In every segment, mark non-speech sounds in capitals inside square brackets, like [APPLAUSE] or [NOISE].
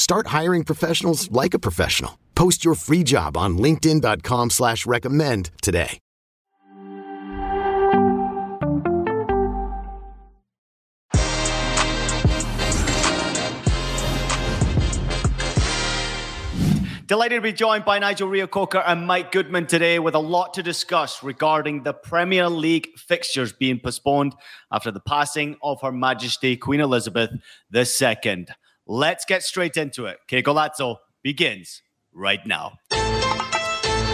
Start hiring professionals like a professional. Post your free job on LinkedIn.com slash recommend today. Delighted to be joined by Nigel Reo-Coker and Mike Goodman today with a lot to discuss regarding the Premier League fixtures being postponed after the passing of Her Majesty Queen Elizabeth II. Let's get straight into it. Que Golazo begins right now.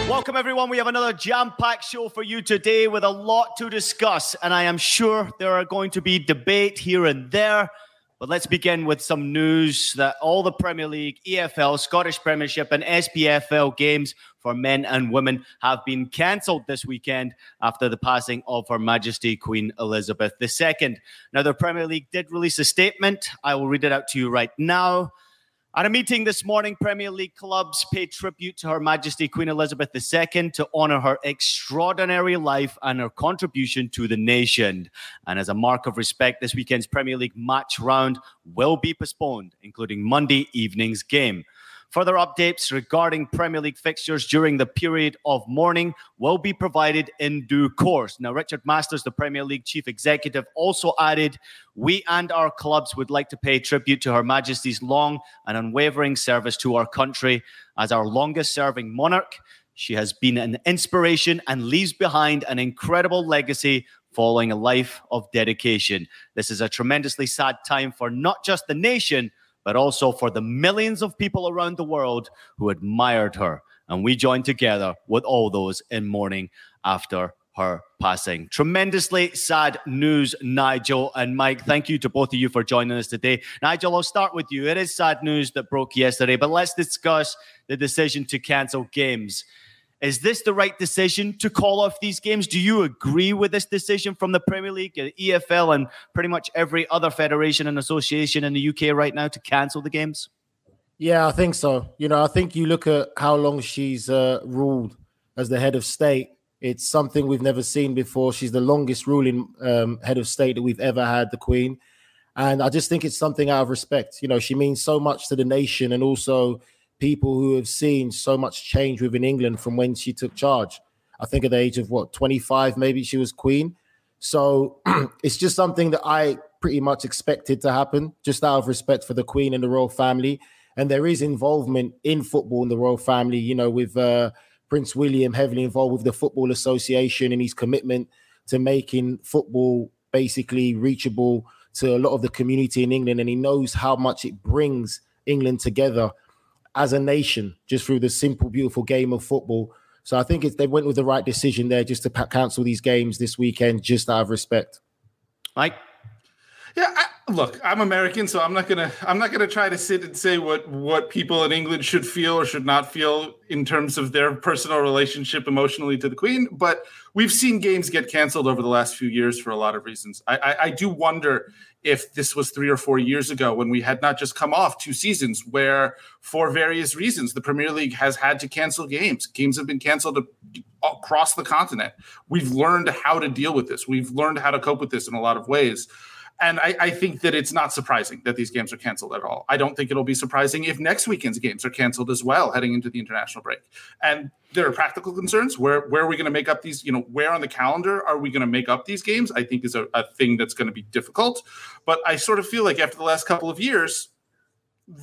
Welcome, everyone. We have another jam packed show for you today with a lot to discuss. And I am sure there are going to be debate here and there. But let's begin with some news that all the Premier League, EFL, Scottish Premiership, and SPFL games for men and women have been cancelled this weekend after the passing of Her Majesty Queen Elizabeth II. Now, the Premier League did release a statement. I will read it out to you right now. At a meeting this morning, Premier League clubs paid tribute to Her Majesty Queen Elizabeth II to honour her extraordinary life and her contribution to the nation. And as a mark of respect, this weekend's Premier League match round will be postponed, including Monday evening's game. Further updates regarding Premier League fixtures during the period of mourning will be provided in due course. Now, Richard Masters, the Premier League chief executive, also added We and our clubs would like to pay tribute to Her Majesty's long and unwavering service to our country as our longest serving monarch. She has been an inspiration and leaves behind an incredible legacy following a life of dedication. This is a tremendously sad time for not just the nation but also for the millions of people around the world who admired her. And we join together with all those in mourning after her passing. Tremendously sad news, Nigel and Mike. Thank you to both of you for joining us today. Nigel, I'll start with you. It is sad news that broke yesterday, but let's discuss the decision to cancel games. Is this the right decision to call off these games? Do you agree with this decision from the Premier League, the EFL, and pretty much every other federation and association in the UK right now to cancel the games? Yeah, I think so. You know, I think you look at how long she's uh, ruled as the head of state. It's something we've never seen before. She's the longest ruling um, head of state that we've ever had, the Queen. And I just think it's something out of respect. You know, she means so much to the nation and also people who have seen so much change within England from when she took charge. I think at the age of what, 25, maybe she was queen. So [CLEARS THROAT] it's just something that I pretty much expected to happen, just out of respect for the queen and the royal family. And there is involvement in football in the royal family, you know, with uh, Prince William heavily involved with the Football Association and his commitment to making football basically reachable to a lot of the community in England. And he knows how much it brings England together as a nation just through the simple, beautiful game of football. So I think it's, they went with the right decision there just to cancel these games this weekend, just out of respect. Mike? Yeah, I, look, I'm American, so I'm not gonna I'm not gonna try to sit and say what what people in England should feel or should not feel in terms of their personal relationship emotionally to the Queen. But we've seen games get canceled over the last few years for a lot of reasons. I, I, I do wonder if this was three or four years ago when we had not just come off two seasons where, for various reasons, the Premier League has had to cancel games. Games have been canceled across the continent. We've learned how to deal with this. We've learned how to cope with this in a lot of ways. And I, I, think that it's not surprising that these games are canceled at all. I don't think it'll be surprising if next weekend's games are canceled as well, heading into the international break. And there are practical concerns. Where where are we going to make up these? You know, where on the calendar are we going to make up these games? I think is a, a thing that's going to be difficult. But I sort of feel like after the last couple of years,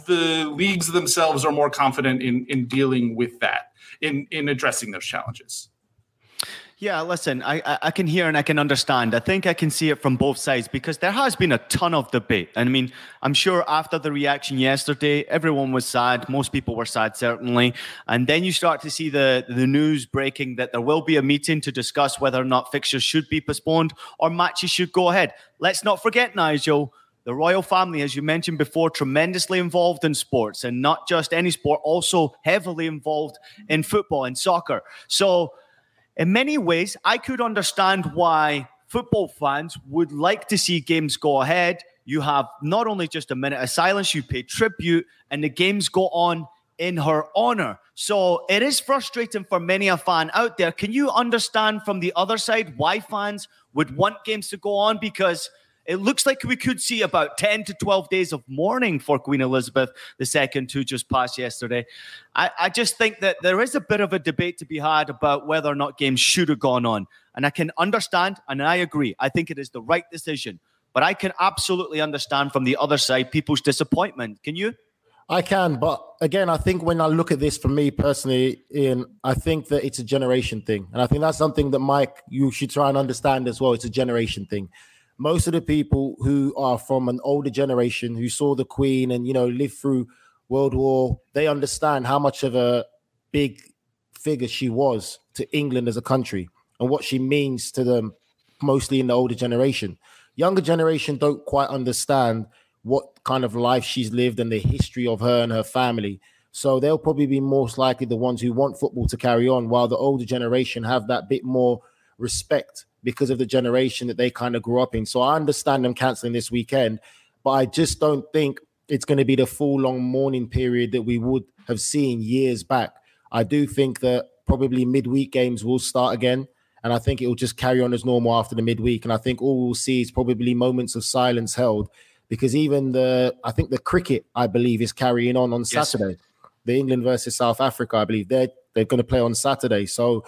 the leagues themselves are more confident in in dealing with that, in in addressing those challenges. Yeah, listen, I, I can hear and I can understand. I think I can see it from both sides because there has been a ton of debate. And I mean, I'm sure after the reaction yesterday, everyone was sad. Most people were sad, certainly. And then you start to see the, the news breaking that there will be a meeting to discuss whether or not fixtures should be postponed or matches should go ahead. Let's not forget, Nigel, the royal family, as you mentioned before, tremendously involved in sports and not just any sport, also heavily involved in football and soccer. So, in many ways, I could understand why football fans would like to see games go ahead. You have not only just a minute of silence, you pay tribute, and the games go on in her honor. So it is frustrating for many a fan out there. Can you understand from the other side why fans would want games to go on? Because it looks like we could see about 10 to 12 days of mourning for Queen Elizabeth II, who just passed yesterday. I, I, just think that there is a bit of a debate to be had about whether or not games should have gone on. And I can understand, and I agree, I think it is the right decision. But I can absolutely understand from the other side people's disappointment. Can you? I can, but again, I think when I look at this for me personally, Ian, I think that it's a generation thing. And I think that's something that Mike, you should try and understand as well. It's a generation thing most of the people who are from an older generation who saw the Queen and you know lived through World War, they understand how much of a big figure she was to England as a country and what she means to them, mostly in the older generation. Younger generation don't quite understand what kind of life she's lived and the history of her and her family. So they'll probably be most likely the ones who want football to carry on, while the older generation have that bit more respect because of the generation that they kind of grew up in. So I understand them canceling this weekend, but I just don't think it's going to be the full long mourning period that we would have seen years back. I do think that probably midweek games will start again. And I think it will just carry on as normal after the midweek. And I think all we'll see is probably moments of silence held because even the, I think the cricket, I believe, is carrying on on Saturday. The England versus South Africa, I believe they're, they're going to play on Saturday. So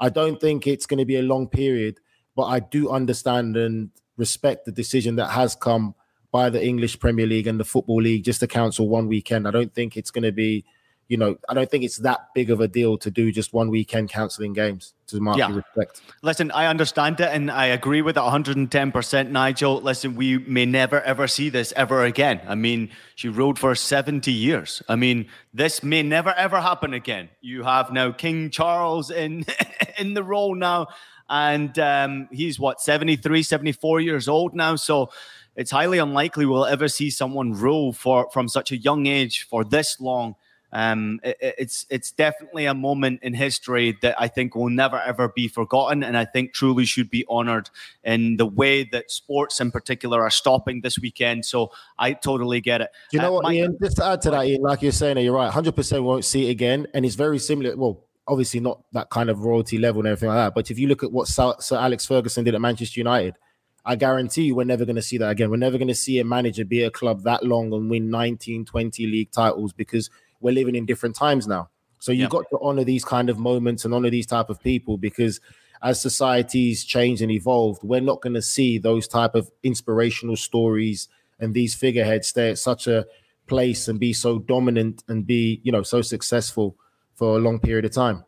I don't think it's going to be a long period but I do understand and respect the decision that has come by the English Premier League and the Football League just to cancel one weekend. I don't think it's going to be, you know, I don't think it's that big of a deal to do just one weekend cancelling games to mark yeah. respect. Listen, I understand it and I agree with it 110%, Nigel. Listen, we may never ever see this ever again. I mean, she ruled for 70 years. I mean, this may never ever happen again. You have now King Charles in [LAUGHS] in the role now and um, he's what 73 74 years old now so it's highly unlikely we'll ever see someone rule for from such a young age for this long um, it, it's it's definitely a moment in history that I think will never ever be forgotten, and I think truly should be honoured in the way that sports in particular are stopping this weekend. So I totally get it. Do you know uh, what, my- Ian? Just to add to that, Ian, like you're saying, you're right. Hundred percent won't see it again, and it's very similar. Well, obviously not that kind of royalty level and everything like that. But if you look at what Sir, Alex Ferguson did at Manchester United, I guarantee you we're never going to see that again. We're never going to see a manager be a club that long and win 19, 20 league titles because we're living in different times now. So you've got to honor these kind of moments and honor these type of people because as societies change and evolve, we're not going to see those type of inspirational stories and these figureheads stay at such a place and be so dominant and be, you know, so successful for a long period of time.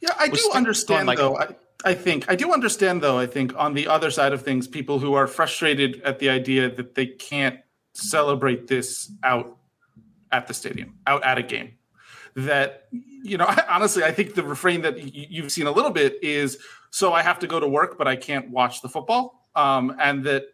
Yeah, I do understand though. I, I think I do understand though. I think on the other side of things, people who are frustrated at the idea that they can't celebrate this out at the stadium, out at a game. That you know, [LAUGHS] honestly, I think the refrain that you've seen a little bit is, "So I have to go to work, but I can't watch the football," um, and that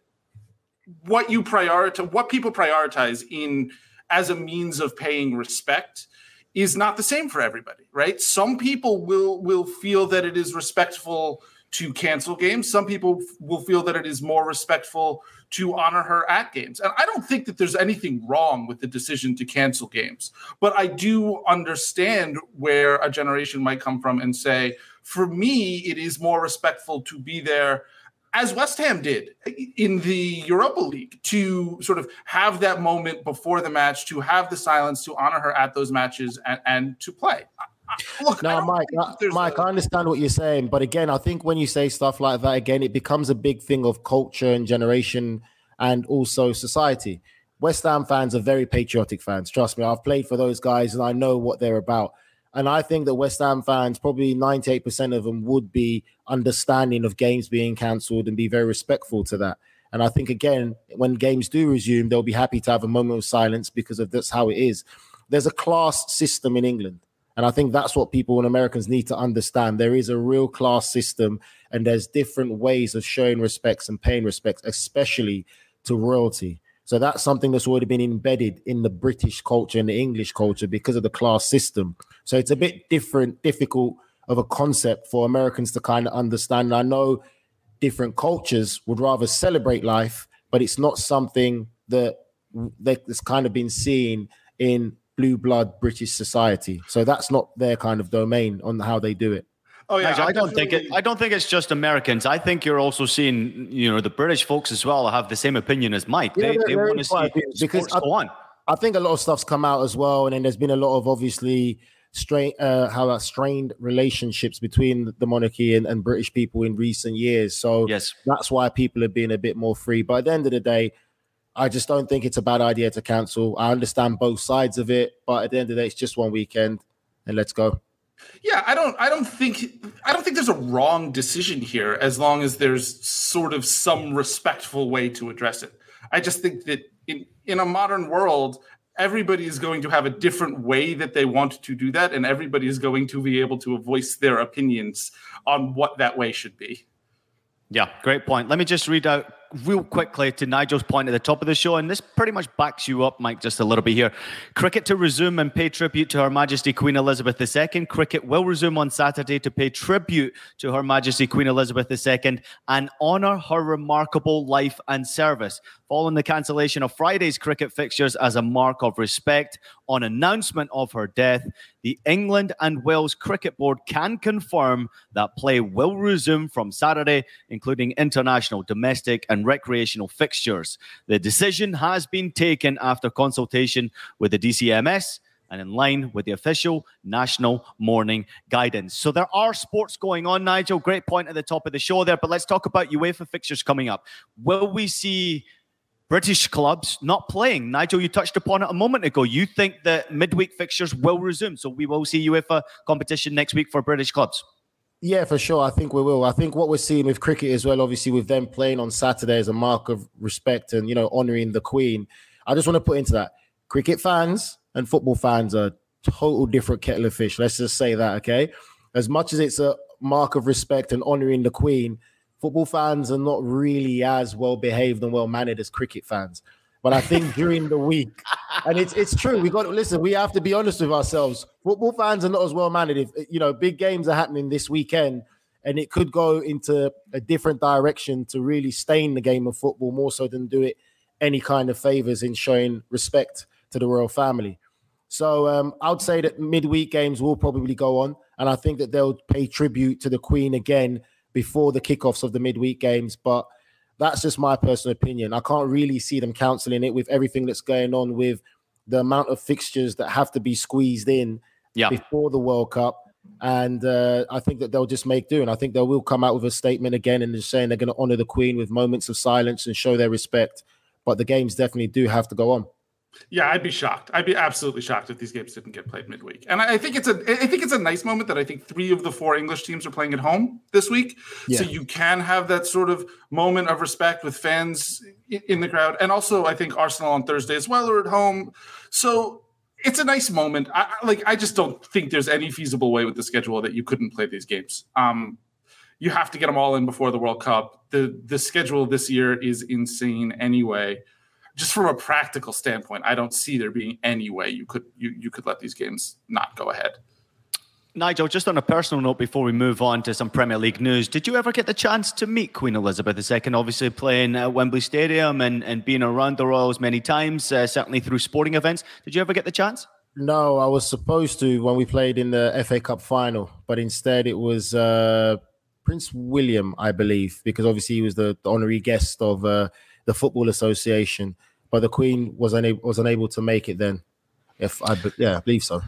what you prioritize, what people prioritize in as a means of paying respect is not the same for everybody, right? Some people will will feel that it is respectful to cancel games. Some people will feel that it is more respectful to honor her at games. And I don't think that there's anything wrong with the decision to cancel games. But I do understand where a generation might come from and say, for me, it is more respectful to be there as West Ham did in the Europa League, to sort of have that moment before the match, to have the silence, to honor her at those matches, and, and to play. Look, no, Mike, uh, Mike, a... I understand what you're saying, but again, I think when you say stuff like that, again, it becomes a big thing of culture and generation, and also society. West Ham fans are very patriotic fans. Trust me, I've played for those guys, and I know what they're about. And I think that West Ham fans, probably 98% of them, would be understanding of games being cancelled and be very respectful to that. And I think, again, when games do resume, they'll be happy to have a moment of silence because of that's how it is. There's a class system in England. And I think that's what people and Americans need to understand. There is a real class system, and there's different ways of showing respects and paying respects, especially to royalty. So that's something that's already been embedded in the British culture and the English culture because of the class system. So it's a bit different, difficult of a concept for Americans to kind of understand. I know different cultures would rather celebrate life, but it's not something that that's kind of been seen in blue blood British society. So that's not their kind of domain on how they do it. Oh yeah, I don't think it. I don't think it's just Americans. I think you're also seeing, you know, the British folks as well have the same opinion as Mike. Yeah, they, they want to see because I, go on. I think a lot of stuff's come out as well, and then there's been a lot of obviously strain, uh, how strained relationships between the monarchy and, and British people in recent years. So yes, that's why people have been a bit more free. But at the end of the day, I just don't think it's a bad idea to cancel. I understand both sides of it, but at the end of the day, it's just one weekend, and let's go. Yeah, I don't I don't think I don't think there's a wrong decision here as long as there's sort of some respectful way to address it. I just think that in in a modern world everybody is going to have a different way that they want to do that and everybody is going to be able to voice their opinions on what that way should be. Yeah, great point. Let me just read out real quickly to Nigel's point at the top of the show, and this pretty much backs you up, Mike, just a little bit here. Cricket to resume and pay tribute to Her Majesty Queen Elizabeth II. Cricket will resume on Saturday to pay tribute to Her Majesty Queen Elizabeth II and honour her remarkable life and service following the cancellation of Friday's cricket fixtures as a mark of respect on announcement of her death, the England and Wales Cricket Board can confirm that play will resume from Saturday, including international, domestic, and recreational fixtures. The decision has been taken after consultation with the DCMS and in line with the official national mourning guidance. So there are sports going on, Nigel. Great point at the top of the show there. But let's talk about UEFA fixtures coming up. Will we see British clubs not playing. Nigel, you touched upon it a moment ago. You think that midweek fixtures will resume, so we will see UEFA competition next week for British clubs. Yeah, for sure. I think we will. I think what we're seeing with cricket as well, obviously, with them playing on Saturday as a mark of respect and you know honoring the Queen. I just want to put into that cricket fans and football fans are total different kettle of fish. Let's just say that, okay? As much as it's a mark of respect and honoring the Queen, football fans are not really as well behaved and well mannered as cricket fans. But I think during the week, and it's it's true, we got to listen. We have to be honest with ourselves. Football fans are not as well mannered. If you know, big games are happening this weekend, and it could go into a different direction to really stain the game of football more so than do it any kind of favors in showing respect to the royal family. So um, I would say that midweek games will probably go on, and I think that they'll pay tribute to the Queen again before the kickoffs of the midweek games. But that's just my personal opinion. I can't really see them cancelling it with everything that's going on with the amount of fixtures that have to be squeezed in yeah. before the World Cup. And uh, I think that they'll just make do. And I think they will come out with a statement again and just saying they're going to honor the Queen with moments of silence and show their respect. But the games definitely do have to go on. Yeah, I'd be shocked. I'd be absolutely shocked if these games didn't get played midweek. And I think it's a I think it's a nice moment that I think three of the four English teams are playing at home this week. Yeah. So you can have that sort of moment of respect with fans in the crowd. And also I think Arsenal on Thursday as well are at home. So it's a nice moment. I, like I just don't think there's any feasible way with the schedule that you couldn't play these games. Um, you have to get them all in before the World Cup. The the schedule this year is insane anyway. Just from a practical standpoint, I don't see there being any way you could you, you could let these games not go ahead. Nigel, just on a personal note before we move on to some Premier League news, did you ever get the chance to meet Queen Elizabeth II? Obviously, playing at Wembley Stadium and, and being around the Royals many times, uh, certainly through sporting events. Did you ever get the chance? No, I was supposed to when we played in the FA Cup final, but instead it was uh, Prince William, I believe, because obviously he was the, the honorary guest of uh, the Football Association. But the Queen was unable was unable to make it then. If I yeah, I believe so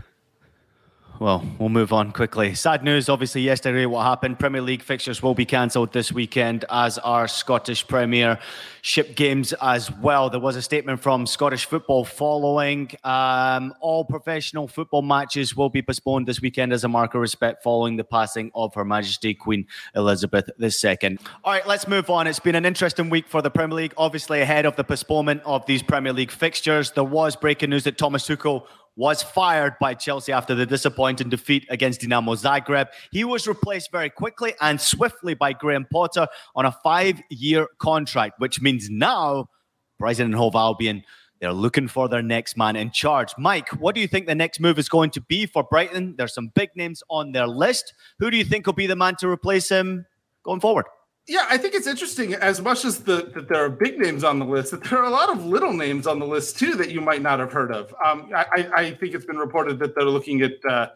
well, we'll move on quickly. Sad news, obviously, yesterday, what happened. Premier League fixtures will be cancelled this weekend, as are Scottish Premier ship games as well. There was a statement from Scottish football following. Um, all professional football matches will be postponed this weekend as a mark of respect following the passing of Her Majesty Queen Elizabeth II. All right, let's move on. It's been an interesting week for the Premier League, obviously, ahead of the postponement of these Premier League fixtures. There was breaking news that Thomas Tuchel was fired by Chelsea after the disappointing defeat against Dinamo Zagreb. He was replaced very quickly and swiftly by Graham Potter on a five year contract, which means now Brighton and Hove Albion. They're looking for their next man in charge. Mike, what do you think the next move is going to be for Brighton? There's some big names on their list. Who do you think will be the man to replace him going forward? Yeah, I think it's interesting. As much as the that there are big names on the list, that there are a lot of little names on the list too that you might not have heard of. Um, I, I, think it's been reported that they're looking at. Uh,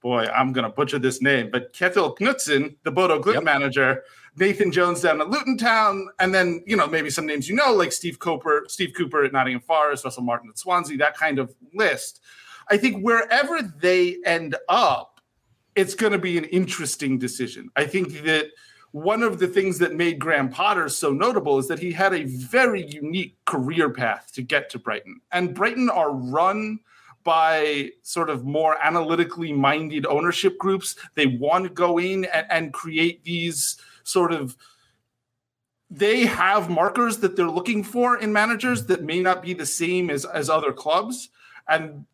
boy, I'm going to butcher this name, but Kjetil Knutsen, the Bodo Glimt yep. manager, Nathan Jones down at Luton Town, and then you know maybe some names you know like Steve Cooper, Steve Cooper at Nottingham Forest, Russell Martin at Swansea, that kind of list. I think wherever they end up, it's going to be an interesting decision. I think that one of the things that made Graham Potter so notable is that he had a very unique career path to get to Brighton. And Brighton are run by sort of more analytically minded ownership groups. They want to go in and, and create these sort of they have markers that they're looking for in managers that may not be the same as, as other clubs. And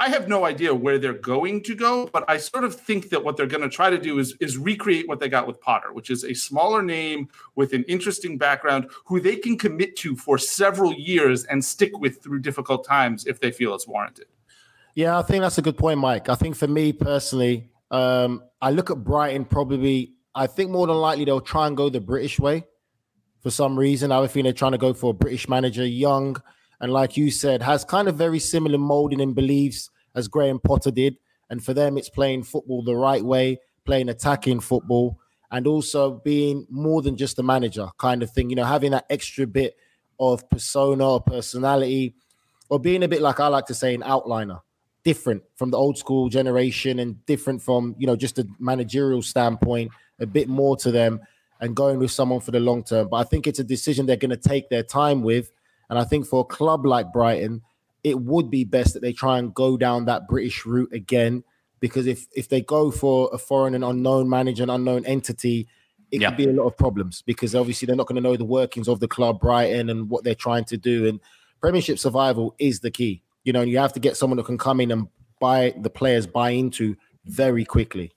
I have no idea where they're going to go, but I sort of think that what they're going to try to do is is recreate what they got with Potter, which is a smaller name with an interesting background who they can commit to for several years and stick with through difficult times if they feel it's warranted. Yeah, I think that's a good point, Mike. I think for me personally, um, I look at Brighton probably. I think more than likely they'll try and go the British way for some reason. I think they're trying to go for a British manager, young and like you said, has kind of very similar molding and beliefs as Graham Potter did. And for them, it's playing football the right way, playing attacking football, and also being more than just a manager kind of thing. You know, having that extra bit of persona or personality, or being a bit like I like to say, an outliner, different from the old school generation and different from, you know, just a managerial standpoint, a bit more to them and going with someone for the long term. But I think it's a decision they're going to take their time with and I think for a club like Brighton, it would be best that they try and go down that British route again. Because if if they go for a foreign and unknown manager, an unknown entity, it yeah. could be a lot of problems because obviously they're not going to know the workings of the club, Brighton, and what they're trying to do. And Premiership survival is the key. You know, you have to get someone who can come in and buy the players buy into very quickly.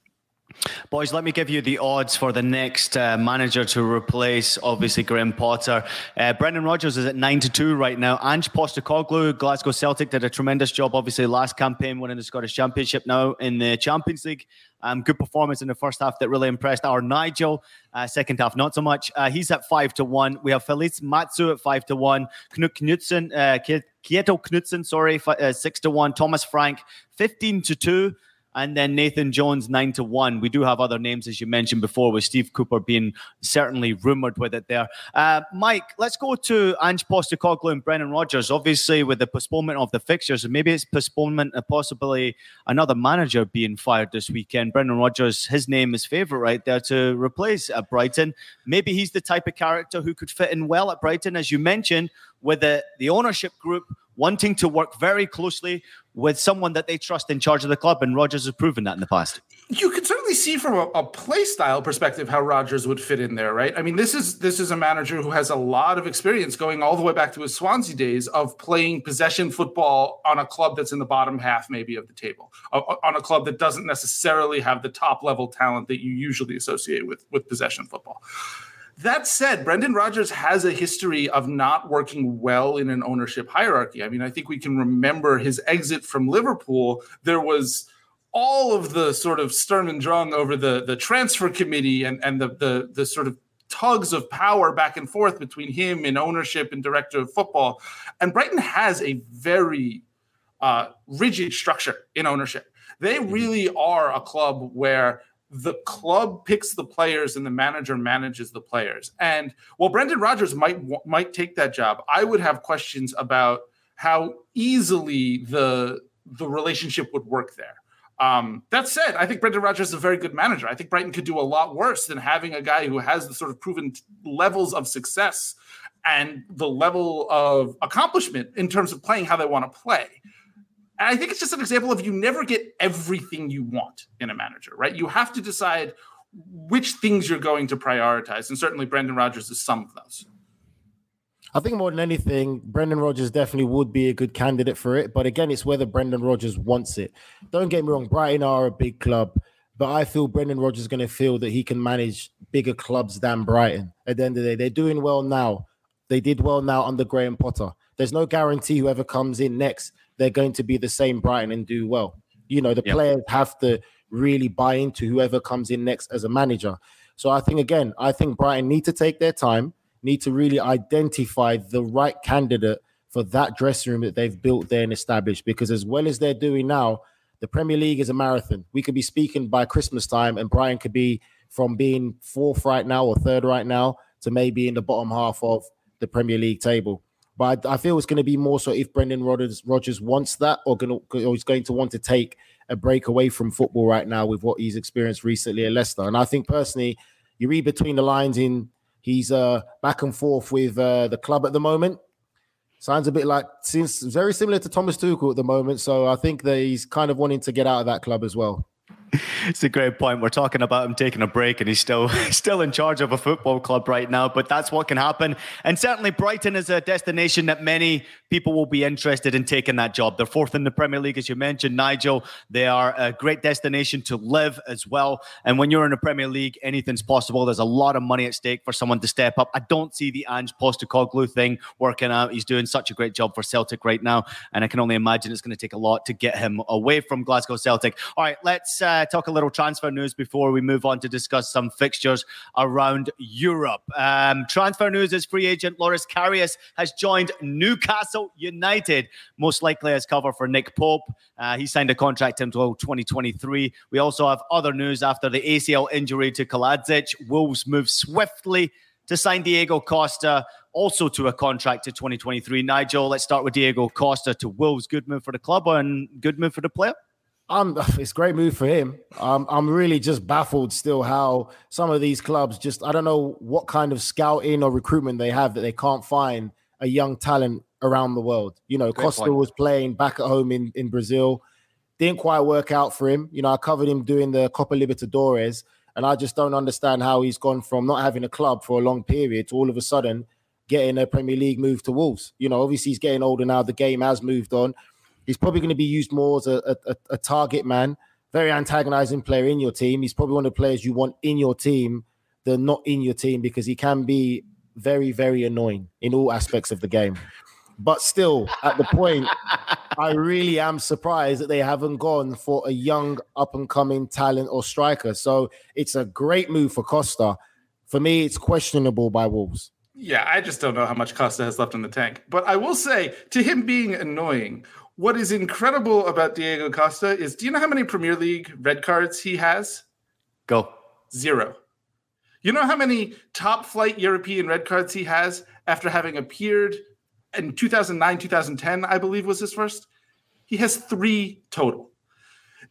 Boys, let me give you the odds for the next uh, manager to replace, obviously, Graham Potter. Uh, Brendan Rodgers is at 9 to 2 right now. Ange Postecoglou, Glasgow Celtic, did a tremendous job, obviously, last campaign, winning the Scottish Championship now in the Champions League. Um, good performance in the first half that really impressed our Nigel. Uh, second half, not so much. Uh, he's at 5 to 1. We have Felix Matsu at 5 to 1. Knut Knutsen, uh, Kjetil Knutsen, sorry, uh, 6 to 1. Thomas Frank, 15 to 2 and then Nathan Jones nine to one. We do have other names as you mentioned before, with Steve Cooper being certainly rumored with it there. Uh, Mike, let's go to Ange Postecoglou and Brendan Rodgers. Obviously, with the postponement of the fixtures, maybe it's postponement of possibly another manager being fired this weekend. Brendan Rodgers, his name is favourite right there to replace at Brighton. Maybe he's the type of character who could fit in well at Brighton, as you mentioned, with the, the ownership group wanting to work very closely with someone that they trust in charge of the club. And Rodgers has proven that in the past. You can certainly see from a, a play style perspective how Rodgers would fit in there, right? I mean, this is this is a manager who has a lot of experience going all the way back to his Swansea days of playing possession football on a club that's in the bottom half, maybe of the table, uh, uh, on a club that doesn't necessarily have the top level talent that you usually associate with with possession football. That said, Brendan Rodgers has a history of not working well in an ownership hierarchy. I mean, I think we can remember his exit from Liverpool. There was all of the sort of Sturm und Drang over the the transfer committee and and the the the sort of tugs of power back and forth between him and ownership and director of football. And Brighton has a very uh, rigid structure in ownership. They mm-hmm. really are a club where the club picks the players and the manager manages the players. And while Brendan Rodgers might might take that job, I would have questions about how easily the the relationship would work there. Um, that said, I think Brendan Rodgers is a very good manager. I think Brighton could do a lot worse than having a guy who has the sort of proven levels of success and the level of accomplishment in terms of playing how they want to play. I think it's just an example of you never get everything you want in a manager, right? You have to decide which things you're going to prioritize. And certainly Brendan Rodgers is some of those. I think more than anything, Brendan Rodgers definitely would be a good candidate for it. But again, it's whether Brendan Rodgers wants it. Don't get me wrong, Brighton are a big club, but I feel Brendan Rodgers is going to feel that he can manage bigger clubs than Brighton. At the end of the day, they're doing well now. They did well now under Graham Potter. There's no guarantee whoever comes in next they're going to be the same Brighton and do well. You know, the yep. players have to really buy into whoever comes in next as a manager. So I think again, I think Brighton need to take their time, need to really identify the right candidate for that dressing room that they've built there and established. Because as well as they're doing now, the Premier League is a marathon. We could be speaking by Christmas time, and Brighton could be from being fourth right now or third right now to maybe in the bottom half of the Premier League table. But I, I feel it's going to be more so if Brendan Rodgers, Rodgers wants that, or, gonna, or he's going to want to take a break away from football right now with what he's experienced recently at Leicester. And I think personally, you read between the lines in he's uh, back and forth with uh, the club at the moment. Sounds a bit like seems very similar to Thomas Tuchel at the moment. So I think that he's kind of wanting to get out of that club as well it's a great point. We're talking about him taking a break, and he's still [LAUGHS] still in charge of a football club right now. But that's what can happen. And certainly, Brighton is a destination that many people will be interested in taking that job. They're fourth in the Premier League, as you mentioned, Nigel. They are a great destination to live as well. And when you're in the Premier League, anything's possible. There's a lot of money at stake for someone to step up. I don't see the Ange Postecoglou thing working out. He's doing such a great job for Celtic right now, and I can only imagine it's going to take a lot to get him away from Glasgow Celtic. All right, let's. Uh, uh, talk a little transfer news before we move on to discuss some fixtures around Europe. Um, transfer news is free agent Loris Karius has joined Newcastle United, most likely as cover for Nick Pope. Uh, he signed a contract until 2023. We also have other news after the ACL injury to Kalajdzic. Wolves move swiftly to sign Diego Costa also to a contract to 2023. Nigel, let's start with Diego Costa to Wolves. Good move for the club and good move for the player. I'm [LAUGHS] it's a great move for him. Um, I'm really just baffled still how some of these clubs just I don't know what kind of scouting or recruitment they have that they can't find a young talent around the world. You know, great Costa point. was playing back at home in, in Brazil, didn't quite work out for him. You know, I covered him doing the Copa Libertadores, and I just don't understand how he's gone from not having a club for a long period to all of a sudden getting a Premier League move to Wolves. You know, obviously he's getting older now. The game has moved on. He's probably going to be used more as a, a, a target man, very antagonizing player in your team. He's probably one of the players you want in your team than not in your team because he can be very, very annoying in all aspects of the game. But still, at the point, I really am surprised that they haven't gone for a young, up and coming talent or striker. So it's a great move for Costa. For me, it's questionable by Wolves. Yeah, I just don't know how much Costa has left in the tank. But I will say, to him being annoying, what is incredible about Diego Costa is do you know how many Premier League red cards he has? Go. Zero. You know how many top flight European red cards he has after having appeared in 2009, 2010, I believe was his first? He has three total.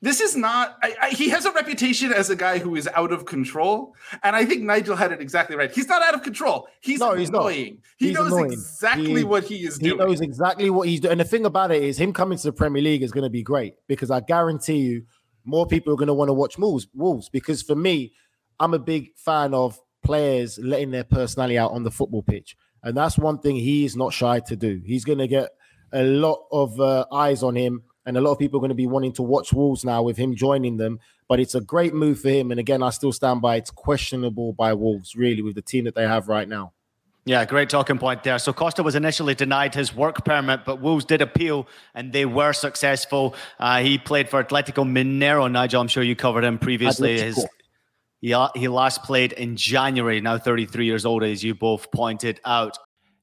This is not I, I, he has a reputation as a guy who is out of control and i think nigel had it exactly right. He's not out of control. He's no, he's annoying. Not. he he's knows annoying. exactly he, what he is he doing. he knows exactly what he's doing and the thing about it is him coming to the premier league is going to be great because i guarantee you more people are going to want to watch wolves wolves because for me i'm a big fan of players letting their personality out on the football pitch and that's one thing he is not shy to do. He's going to get a lot of uh, eyes on him and a lot of people are going to be wanting to watch Wolves now with him joining them. But it's a great move for him. And again, I still stand by it's questionable by Wolves, really, with the team that they have right now. Yeah, great talking point there. So Costa was initially denied his work permit, but Wolves did appeal and they were successful. Uh, he played for Atletico Mineiro. Nigel, I'm sure you covered him previously. His, he, he last played in January, now 33 years old, as you both pointed out.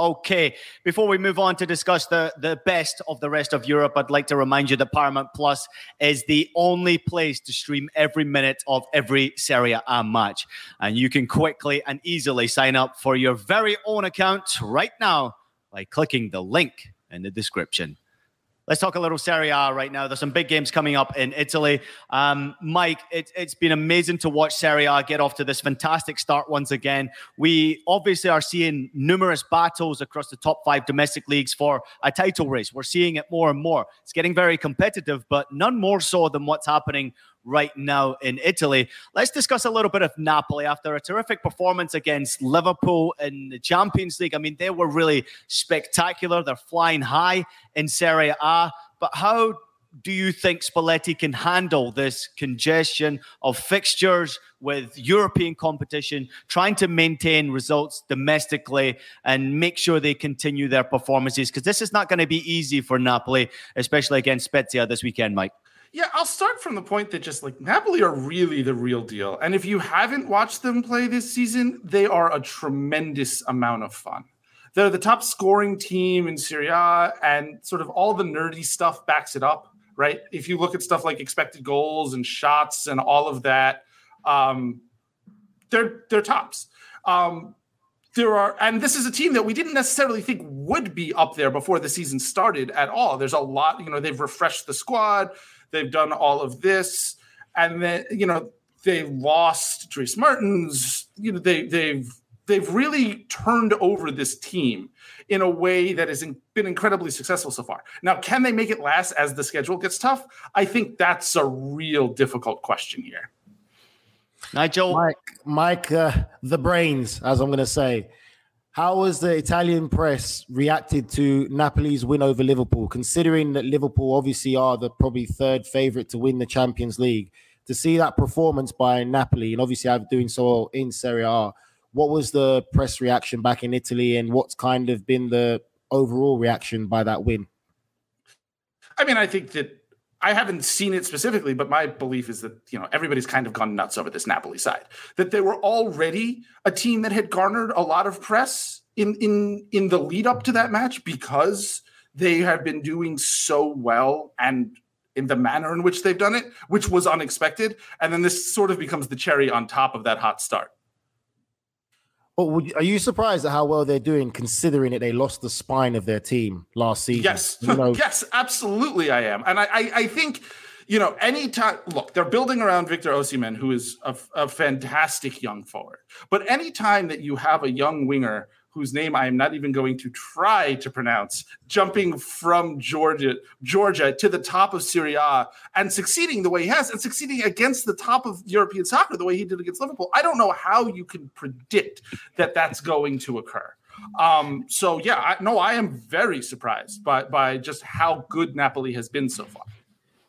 Okay, before we move on to discuss the, the best of the rest of Europe, I'd like to remind you that Paramount Plus is the only place to stream every minute of every Serie A match. And you can quickly and easily sign up for your very own account right now by clicking the link in the description. Let's talk a little Serie A right now. There's some big games coming up in Italy. Um, Mike, it, it's been amazing to watch Serie A get off to this fantastic start once again. We obviously are seeing numerous battles across the top five domestic leagues for a title race. We're seeing it more and more. It's getting very competitive, but none more so than what's happening right now in Italy. Let's discuss a little bit of Napoli after a terrific performance against Liverpool in the Champions League. I mean, they were really spectacular. They're flying high in Serie A. But how do you think Spalletti can handle this congestion of fixtures with European competition, trying to maintain results domestically and make sure they continue their performances? Because this is not going to be easy for Napoli, especially against Spezia this weekend, Mike. Yeah, I'll start from the point that just like Napoli are really the real deal. And if you haven't watched them play this season, they are a tremendous amount of fun. They're the top scoring team in Serie A, and sort of all the nerdy stuff backs it up, right? If you look at stuff like expected goals and shots and all of that, um, they're they're tops. Um, there are, and this is a team that we didn't necessarily think would be up there before the season started at all. There's a lot, you know, they've refreshed the squad. They've done all of this, and then you know they lost Dries Mertens. You know they they've they've really turned over this team in a way that has been incredibly successful so far. Now, can they make it last as the schedule gets tough? I think that's a real difficult question here. Nigel, Mike, Mike, uh, the brains, as I'm going to say. How has the Italian press reacted to Napoli's win over Liverpool, considering that Liverpool obviously are the probably third favourite to win the Champions League? To see that performance by Napoli, and obviously I'm doing so in Serie A, what was the press reaction back in Italy, and what's kind of been the overall reaction by that win? I mean, I think that I haven't seen it specifically, but my belief is that you know everybody's kind of gone nuts over this Napoli side. That they were already a team that had garnered a lot of press in in in the lead up to that match because they have been doing so well and in the manner in which they've done it, which was unexpected. And then this sort of becomes the cherry on top of that hot start. But would, are you surprised at how well they're doing, considering that they lost the spine of their team last season? Yes, you know? [LAUGHS] yes, absolutely, I am, and I, I, I think you know, anytime, look, they're building around Victor Osimhen, who is a, a, fantastic young forward. But anytime that you have a young winger whose name I am not even going to try to pronounce, jumping from Georgia, Georgia to the top of Serie A and succeeding the way he has, and succeeding against the top of European soccer the way he did against Liverpool, I don't know how you can predict that that's going to occur. Um, so yeah, I, no, I am very surprised by by just how good Napoli has been so far.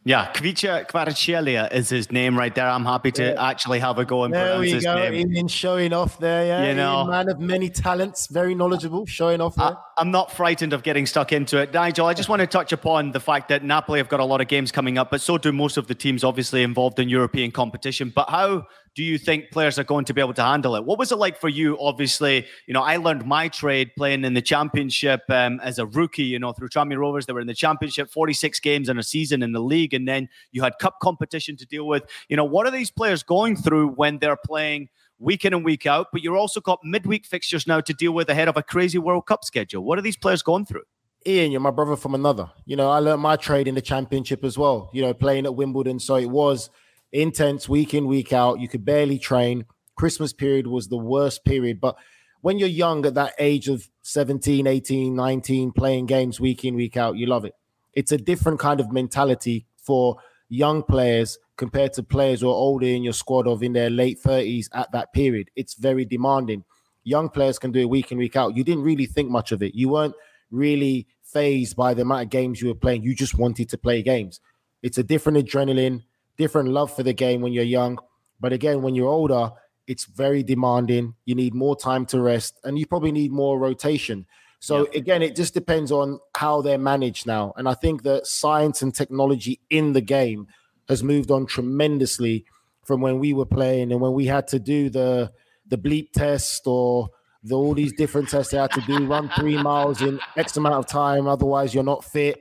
Yeah, Kvicha Kvaratskhelia is his name right there. I'm happy to yeah. actually have a go and there pronounce his go. name. In showing off there, yeah. You know, man of many talents, very knowledgeable, showing off there. I, am not frightened of getting stuck into it. Nigel, I just want to touch upon the fact that Napoli have got a lot of games coming up, but so do most of the teams obviously involved in European competition. But how do you think players are going to be able to handle it? What was it like for you? Obviously, you know, I learned my trade playing in the championship um, as a rookie, you know, through Tranmere Rovers. They were in the championship, 46 games in a season in the league. And then you had cup competition to deal with. You know, what are these players going through when they're playing week in and week out? But you're also got midweek fixtures now to deal with ahead of a crazy World Cup schedule. What are these players going through? Ian, you're my brother from another. You know, I learned my trade in the championship as well, you know, playing at Wimbledon. So it was – intense week in, week out. You could barely train. Christmas period was the worst period. But when you're young at that age of 17, 18, 19, playing games week in, week out, you love it. It's a different kind of mentality for young players compared to players who are older in your squad of in their late 30s at that period. It's very demanding. Young players can do it week in, week out. You didn't really think much of it. You weren't really fazed by the amount of games you were playing. You just wanted to play games. It's a different adrenaline different love for the game when you're young. But again, when you're older, it's very demanding. You need more time to rest and you probably need more rotation. So yeah. again, it just depends on how they're managed now. And I think that science and technology in the game has moved on tremendously from when we were playing and when we had to do the the bleep test or the, all these different tests they had to do, run three miles in X amount of time, otherwise you're not fit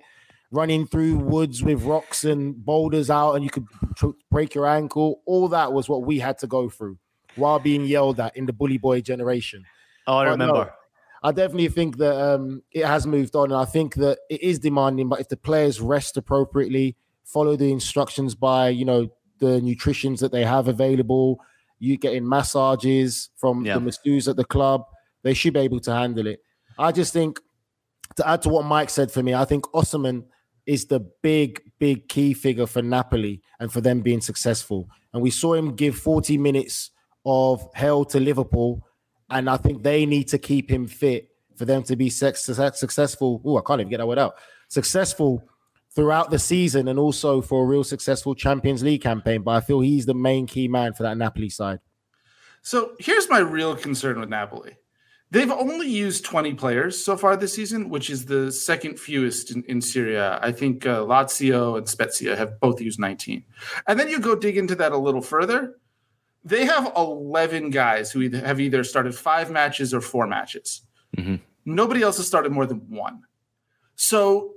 running through woods with rocks and boulders out, and you could break your ankle. All that was what we had to go through while being yelled at in the bully boy generation. Oh, I but remember. No, I definitely think that um, it has moved on, and I think that it is demanding. But if the players rest appropriately, follow the instructions by you know the nutritions that they have available, you getting massages from yeah. the masseuse at the club, they should be able to handle it. I just think to add to what Mike said for me, I think Osimhen is the big, big key figure for Napoli and for them being successful. And we saw him give 40 minutes of hell to Liverpool. And I think they need to keep him fit for them to be successful. Oh, I can't even get that word out. Successful throughout the season and also for a real successful Champions League campaign. But I feel he's the main key man for that Napoli side. So here's my real concern with Napoli. They've only used 20 players so far this season, which is the second fewest in, in Serie A. I think uh, Lazio and Spezia have both used 19. And then you go dig into that a little further. They have 11 guys who either have either started five matches or four matches. Mm-hmm. Nobody else has started more than one. So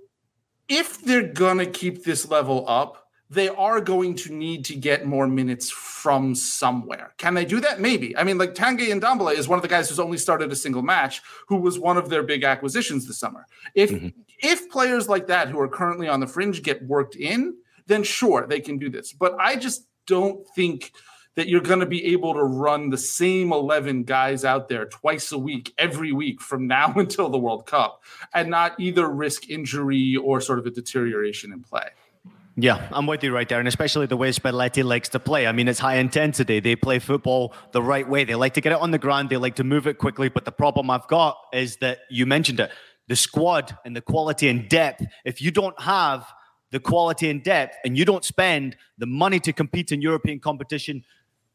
if they're going to keep this level up, they are going to need to get more minutes from somewhere. Can they do that? Maybe. I mean, like Tanguy Ndombele is one of the guys who's only started a single match, who was one of their big acquisitions this summer. If mm-hmm. if players like that who are currently on the fringe get worked in, then sure they can do this. But I just don't think that you're going to be able to run the same 11 guys out there twice a week, every week from now [LAUGHS] until the World Cup, and not either risk injury or sort of a deterioration in play. Yeah, I'm with you right there, and especially the way Spalletti likes to play. I mean, it's high intensity. They play football the right way. They like to get it on the ground. They like to move it quickly. But the problem I've got is that you mentioned it, the squad and the quality and depth. If you don't have the quality and depth, and you don't spend the money to compete in European competition,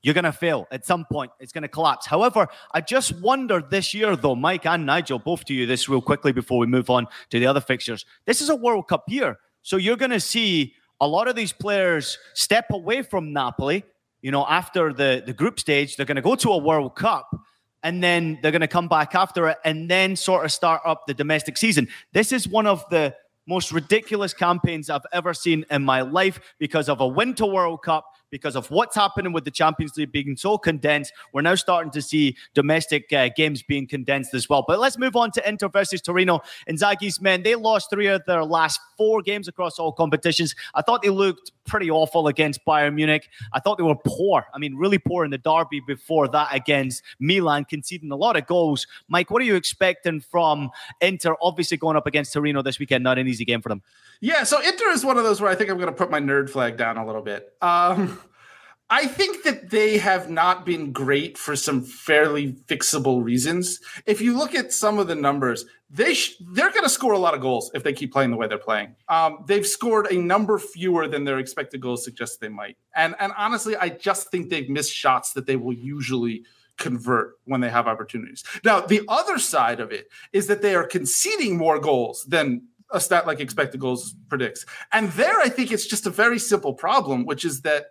you're going to fail at some point. It's going to collapse. However, I just wonder this year, though, Mike and Nigel, both to you, this real quickly before we move on to the other fixtures. This is a World Cup year. So you're going to see a lot of these players step away from Napoli. You know, after the, the group stage, they're going to go to a World Cup and then they're going to come back after it and then sort of start up the domestic season. This is one of the most ridiculous campaigns I've ever seen in my life because of a Winter World Cup because of what's happening with the Champions League being so condensed. We're now starting to see domestic uh, games being condensed as well. But let's move on to Inter versus Torino. And Inzaghi's men, they lost three of their last four games across all competitions. I thought they looked pretty awful against Bayern Munich. I thought they were poor. I mean, really poor in the derby before that against Milan, conceding a lot of goals. Mike, what are you expecting from Inter? Obviously, going up against Torino this weekend, not an easy game for them. Yeah, so Inter is one of those where I think I'm going to put my nerd flag down a little bit. Um, I think that they have not been great for some fairly fixable reasons. If you look at some of the numbers, they sh- they're going to score a lot of goals if they keep playing the way they're playing. Um, they've scored a number fewer than their expected goals suggest they might. And and honestly, I just think they've missed shots that they will usually convert when they have opportunities. Now, the other side of it is that they are conceding more goals than a stat like expected goals predicts. And there, I think it's just a very simple problem, which is that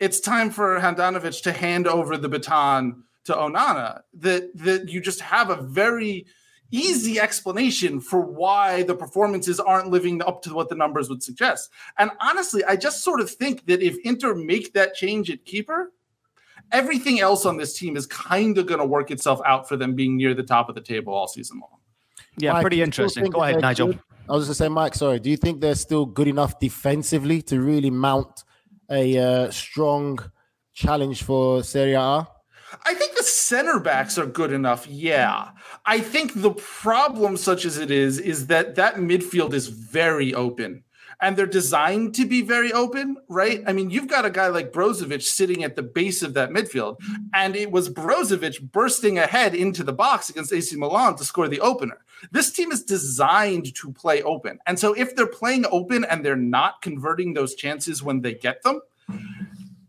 it's time for Handanovic to hand over the baton to Onana. That that you just have a very easy explanation for why the performances aren't living up to what the numbers would suggest. And honestly, I just sort of think that if Inter make that change at keeper, everything else on this team is kind of going to work itself out for them being near the top of the table all season long. Yeah, Mike, pretty interesting. Go ahead, Nigel. Good? I was just going to say, Mike, sorry. Do you think they're still good enough defensively to really mount a uh, strong challenge for Serie A? I think the center backs are good enough. Yeah. I think the problem, such as it is, is that that midfield is very open and they're designed to be very open, right? I mean, you've got a guy like Brozovic sitting at the base of that midfield, and it was Brozovic bursting ahead into the box against AC Milan to score the opener. This team is designed to play open. And so if they're playing open and they're not converting those chances when they get them,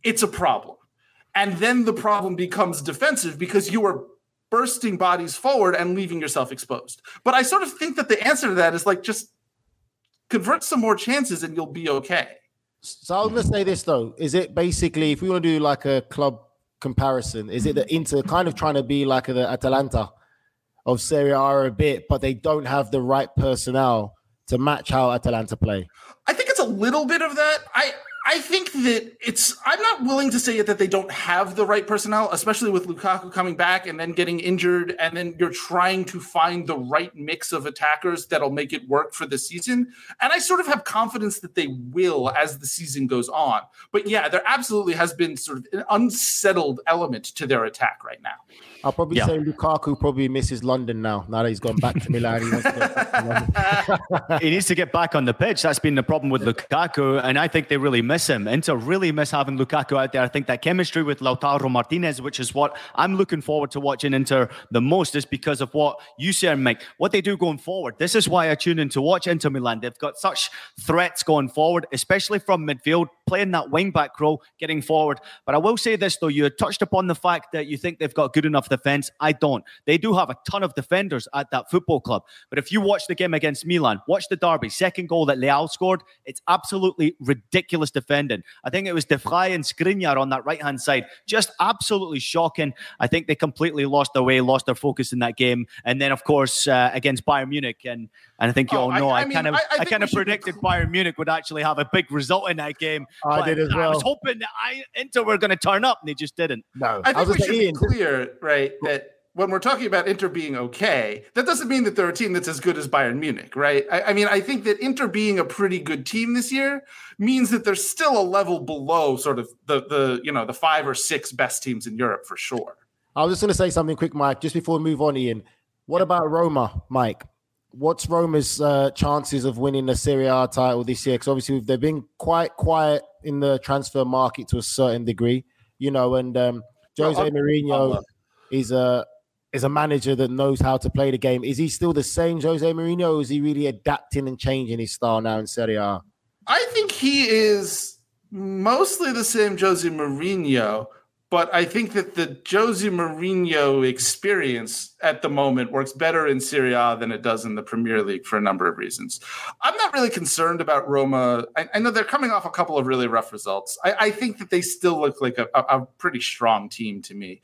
it's a problem. And then the problem becomes defensive because you are bursting bodies forward and leaving yourself exposed. But I sort of think that the answer to that is like just convert some more chances and you'll be okay. So I'm gonna say this though: is it basically if we want to do like a club comparison, is it the Inter kind of trying to be like the Atalanta of Serie A a bit, but they don't have the right personnel to match how Atalanta play? I think it's a little bit of that. I I think that it's. I'm not willing to say that they don't have the right personnel, especially with Lukaku coming back and then getting injured, and then you're trying to find the right mix of attackers that'll make it work for the season. And I sort of have confidence that they will as the season goes on. But yeah, there absolutely has been sort of an unsettled element to their attack right now. I'll probably yeah. say Lukaku probably misses London now. Now that he's gone back to Milan, he, to [LAUGHS] he needs to get back on the pitch. That's been the problem with [LAUGHS] Lukaku, and I think they really miss him. Inter really miss having Lukaku out there. I think that chemistry with Lautaro Martinez, which is what I'm looking forward to watching Inter the most, is because of what you said, Mike. What they do going forward. This is why I tune in to watch Inter Milan. They've got such threats going forward, especially from midfield, playing that wing back role, getting forward. But I will say this though, you touched upon the fact that you think they've got good enough defense. I don't. They do have a ton of defenders at that football club. But if you watch the game against Milan, watch the derby, second goal that Leao scored, it's absolutely ridiculous defending. I think it was De Vrij and Skriniar on that right hand side. Just absolutely shocking. I think they completely lost their way, lost their focus in that game. And then, of course, uh, against Bayern Munich. And, and I think you oh, all know, I, I, I kind of, I, I kind of predicted Bayern Munich would actually have a big result in that game. I did as well. I was hoping that I, Inter were going to turn up, and they just didn't. No, I think we should Ian. be clear, right, that when we're talking about Inter being okay, that doesn't mean that they're a team that's as good as Bayern Munich, right? I, I, mean, I think that Inter being a pretty good team this year means that they're still a level below sort of the the you know the five or six best teams in Europe for sure. I was just going to say something quick, Mike, just before we move on, Ian. What about Roma, Mike? What's Roma's uh, chances of winning the Serie A title this year? Because obviously they've been quite quiet in the transfer market to a certain degree, you know, and um, Jose well, Mourinho is a is a manager that knows how to play the game. Is he still the same Jose Mourinho, is he really adapting and changing his style now in Serie A? I think he is mostly the same Jose Mourinho, but I think that the Jose Mourinho experience at the moment works better in Serie A than it does in the Premier League for a number of reasons. I'm not really concerned about Roma. I, I know they're coming off a couple of really rough results. I, I think that they still look like a, a, a, pretty strong team to me.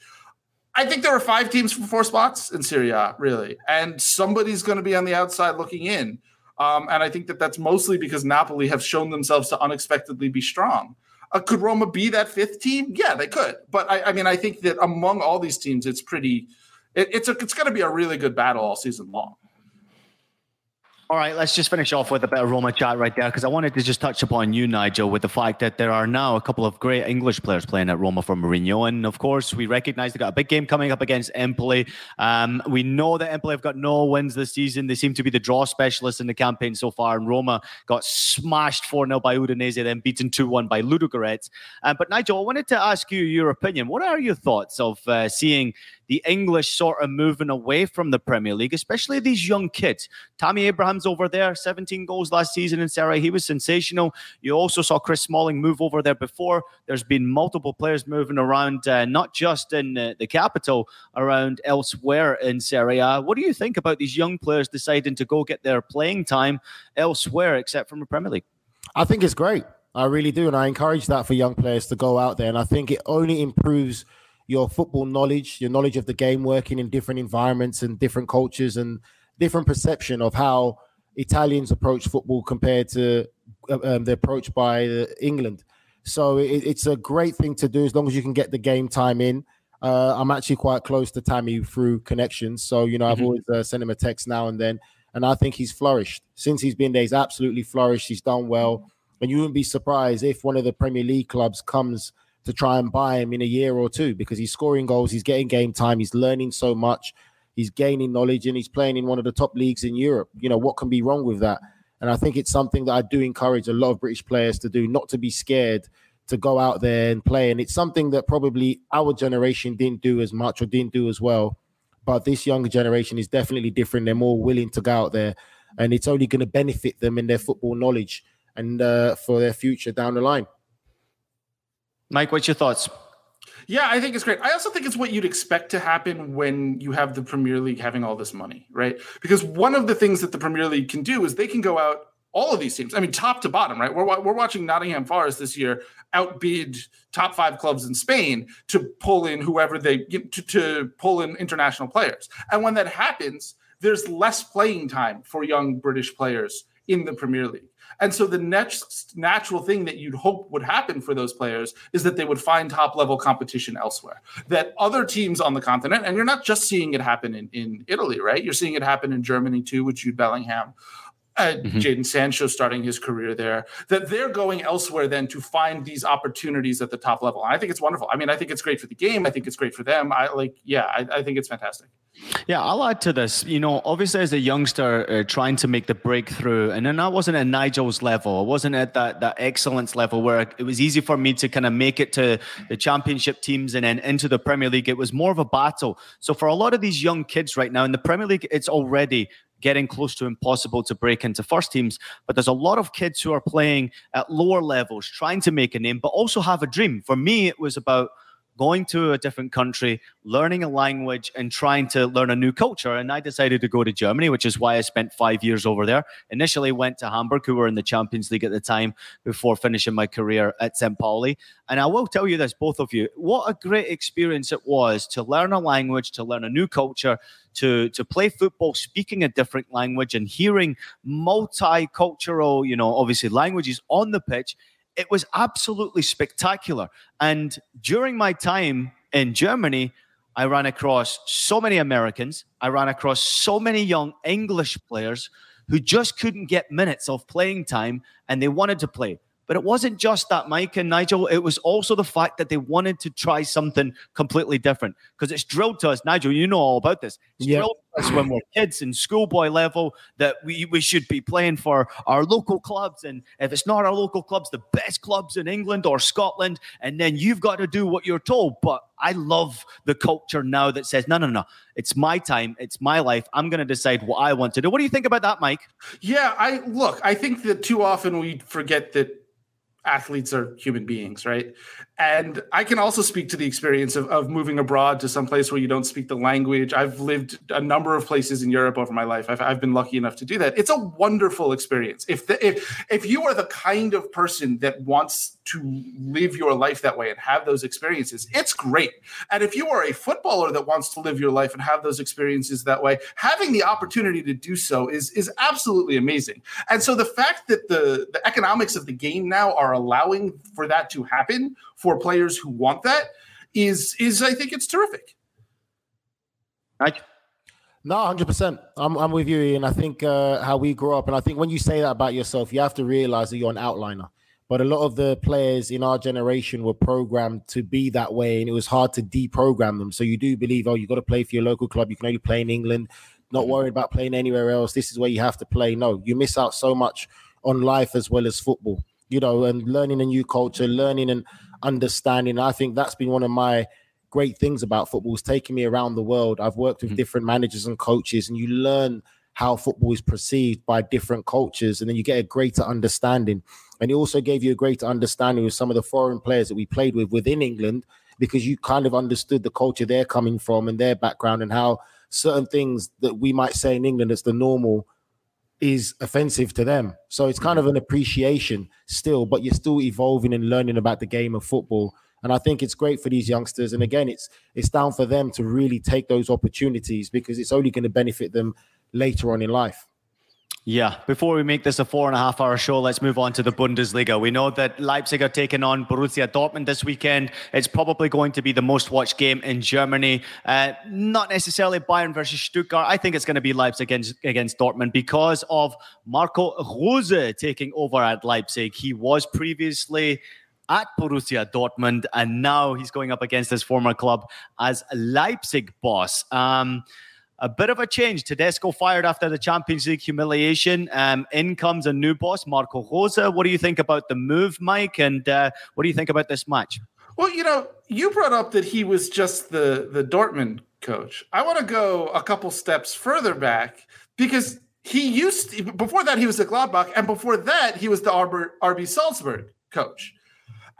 I think there are five teams for four spots in Serie A, really, and somebody's going to be on the outside looking in. Um, and I think that that's mostly because Napoli have shown themselves to unexpectedly be strong. Uh, could Roma be that fifth team? Yeah, they could. But I, I mean, I think that among all these teams, it's pretty. It, it's a, it's going to be a really good battle all season long. All right, let's just finish off with a bit of Roma chat right there because I wanted to just touch upon you, Nigel, with the fact that there are now a couple of great English players playing at Roma for Mourinho. And of course, we recognize they've got a big game coming up against Empoli. Um, we know that Empoli have got no wins this season. They seem to be the draw specialists in the campaign so far. And Roma got smashed 4 0 by Udinese, then beaten 2 1 by Ludogorets. Um, but Nigel, I wanted to ask you your opinion. What are your thoughts of uh, seeing the English sort of moving away from the Premier League, especially these young kids. Tammy Abraham's over there, 17 goals last season in Serie. He was sensational. You also saw Chris Smalling move over there before. There's been multiple players moving around, uh, not just in uh, the capital, around elsewhere in Serie. What do you think about these young players deciding to go get their playing time elsewhere except from the Premier League? I think it's great. I really do. And I encourage that for young players to go out there. And I think it only improves – your football knowledge, your knowledge of the game, working in different environments and different cultures and different perception of how Italians approach football compared to uh, um, the approach by uh, England. So it, it's a great thing to do as long as you can get the game time in. Uh, I'm actually quite close to Tammy through connections, so you know I've mm-hmm. always uh, sent him a text now and then, and I think he's flourished since he's been there. He's absolutely flourished. He's done well, and you wouldn't be surprised if one of the Premier League clubs comes to try and buy him in a year or two because he's scoring goals, he's getting game time, he's learning so much, he's gaining knowledge, and he's playing in one of the top leagues in Europe. You know, what can be wrong with that? And I think it's something that I do encourage a lot of British players to do, not to be scared to go out there and play. And it's something that probably our generation didn't do as much or didn't do as well. But this younger generation is definitely different. They're more willing to go out there, and it's only going to benefit them in their football knowledge and uh, for their future down the line. Mike, what's your thoughts? Yeah, I think it's great. I also think it's what you'd expect to happen when you have the Premier League having all this money, right? Because one of the things that the Premier League can do is they can go out all of these teams. I mean, top to bottom, right? We're we're watching Nottingham Forest this year outbid top five clubs in Spain to pull in whoever they to, to pull in international players. And when that happens, there's less playing time for young British players in the Premier League. And so the next natural thing that you'd hope would happen for those players is that they would find top level competition elsewhere. That other teams on the continent, and you're not just seeing it happen in, in Italy, right? You're seeing it happen in Germany too with Jude Bellingham. Uh, mm-hmm. Jadon Sancho starting his career there, that they're going elsewhere then to find these opportunities at the top level. And I think it's wonderful. I mean, I think it's great for the game. I think it's great for them. I like, yeah, I, I think it's fantastic. Yeah, I'll add to this. You know, obviously, as a youngster uh, trying to make the breakthrough, and then I wasn't at Nigel's level. I wasn't at that that excellence level where it was easy for me to kind of make it to the championship teams and then into the Premier League. It was more of a battle. So for a lot of these young kids right now in the Premier League, it's already getting close to impossible to break into first teams. But there's a lot of kids who are playing at lower levels, trying to make a name, but also have a dream. For me, it was about going to a different country, learning a language, and trying to learn a new culture. And I decided to go to Germany, which is why I spent five years over there. Initially, went to Hamburg, who were in the Champions League at the time, before finishing my career at St. Pauli. And I will tell you this, both of you, what a great experience it was to learn a language, to learn a new culture, to to play football speaking a different language and hearing multicultural you know obviously languages on the pitch it was absolutely spectacular. And during my time in Germany, I ran across so many Americans. I ran across so many young English players who just couldn't get minutes of playing time and they wanted to play. But it wasn't just that, Mike and Nigel. It was also the fact that they wanted to try something completely different because it's drilled to us. Nigel, you know all about this. It's yep. drilled us when we're kids in schoolboy level that we, we should be playing for our local clubs. And if it's not our local clubs, the best clubs in England or Scotland. And then you've got to do what you're told. But I love the culture now that says, no, no, no, it's my time, it's my life. I'm going to decide what I want to do. What do you think about that, Mike? Yeah, I look, I think that too often we forget that athletes are human beings, right? And I can also speak to the experience of, of moving abroad to some place where you don't speak the language. I've lived a number of places in Europe over my life. I've, I've been lucky enough to do that. It's a wonderful experience. If the, if if you are the kind of person that wants to live your life that way and have those experiences, it's great. And if you are a footballer that wants to live your life and have those experiences that way, having the opportunity to do so is is absolutely amazing. And so the fact that the the economics of the game now are allowing for that to happen for players who want that is is I think it's terrific. Right. No, hundred percent. I'm I'm with you, Ian. I think uh, how we grew up, and I think when you say that about yourself, you have to realize that you're an outliner. But a lot of the players in our generation were programmed to be that way, and it was hard to deprogram them. So you do believe, oh, you got to play for your local club. You can only play in England. Not worried about playing anywhere else. This is where you have to play. No, you miss out so much on life as well as football. You know, and learning a new culture, learning and understanding. I think that's been one of my great things about football is taking me around the world. I've worked with mm-hmm. different managers and coaches, and you learn how football is perceived by different cultures, and then you get a greater understanding. And it also gave you a greater understanding with some of the foreign players that we played with within England, because you kind of understood the culture they're coming from and their background, and how certain things that we might say in England as the normal is offensive to them. So it's kind of an appreciation still, but you're still evolving and learning about the game of football. And I think it's great for these youngsters. And again, it's it's down for them to really take those opportunities because it's only going to benefit them later on in life. Yeah, before we make this a four and a half hour show, let's move on to the Bundesliga. We know that Leipzig are taking on Borussia Dortmund this weekend. It's probably going to be the most watched game in Germany. Uh, not necessarily Bayern versus Stuttgart. I think it's going to be Leipzig against, against Dortmund because of Marco Rose taking over at Leipzig. He was previously at Borussia Dortmund, and now he's going up against his former club as Leipzig boss. Um, a bit of a change. Tedesco fired after the Champions League humiliation. Um, in comes a new boss, Marco Rosa. What do you think about the move, Mike? And uh, what do you think about this match? Well, you know, you brought up that he was just the the Dortmund coach. I want to go a couple steps further back because he used to, before that he was the Gladbach, and before that he was the RB Salzburg coach.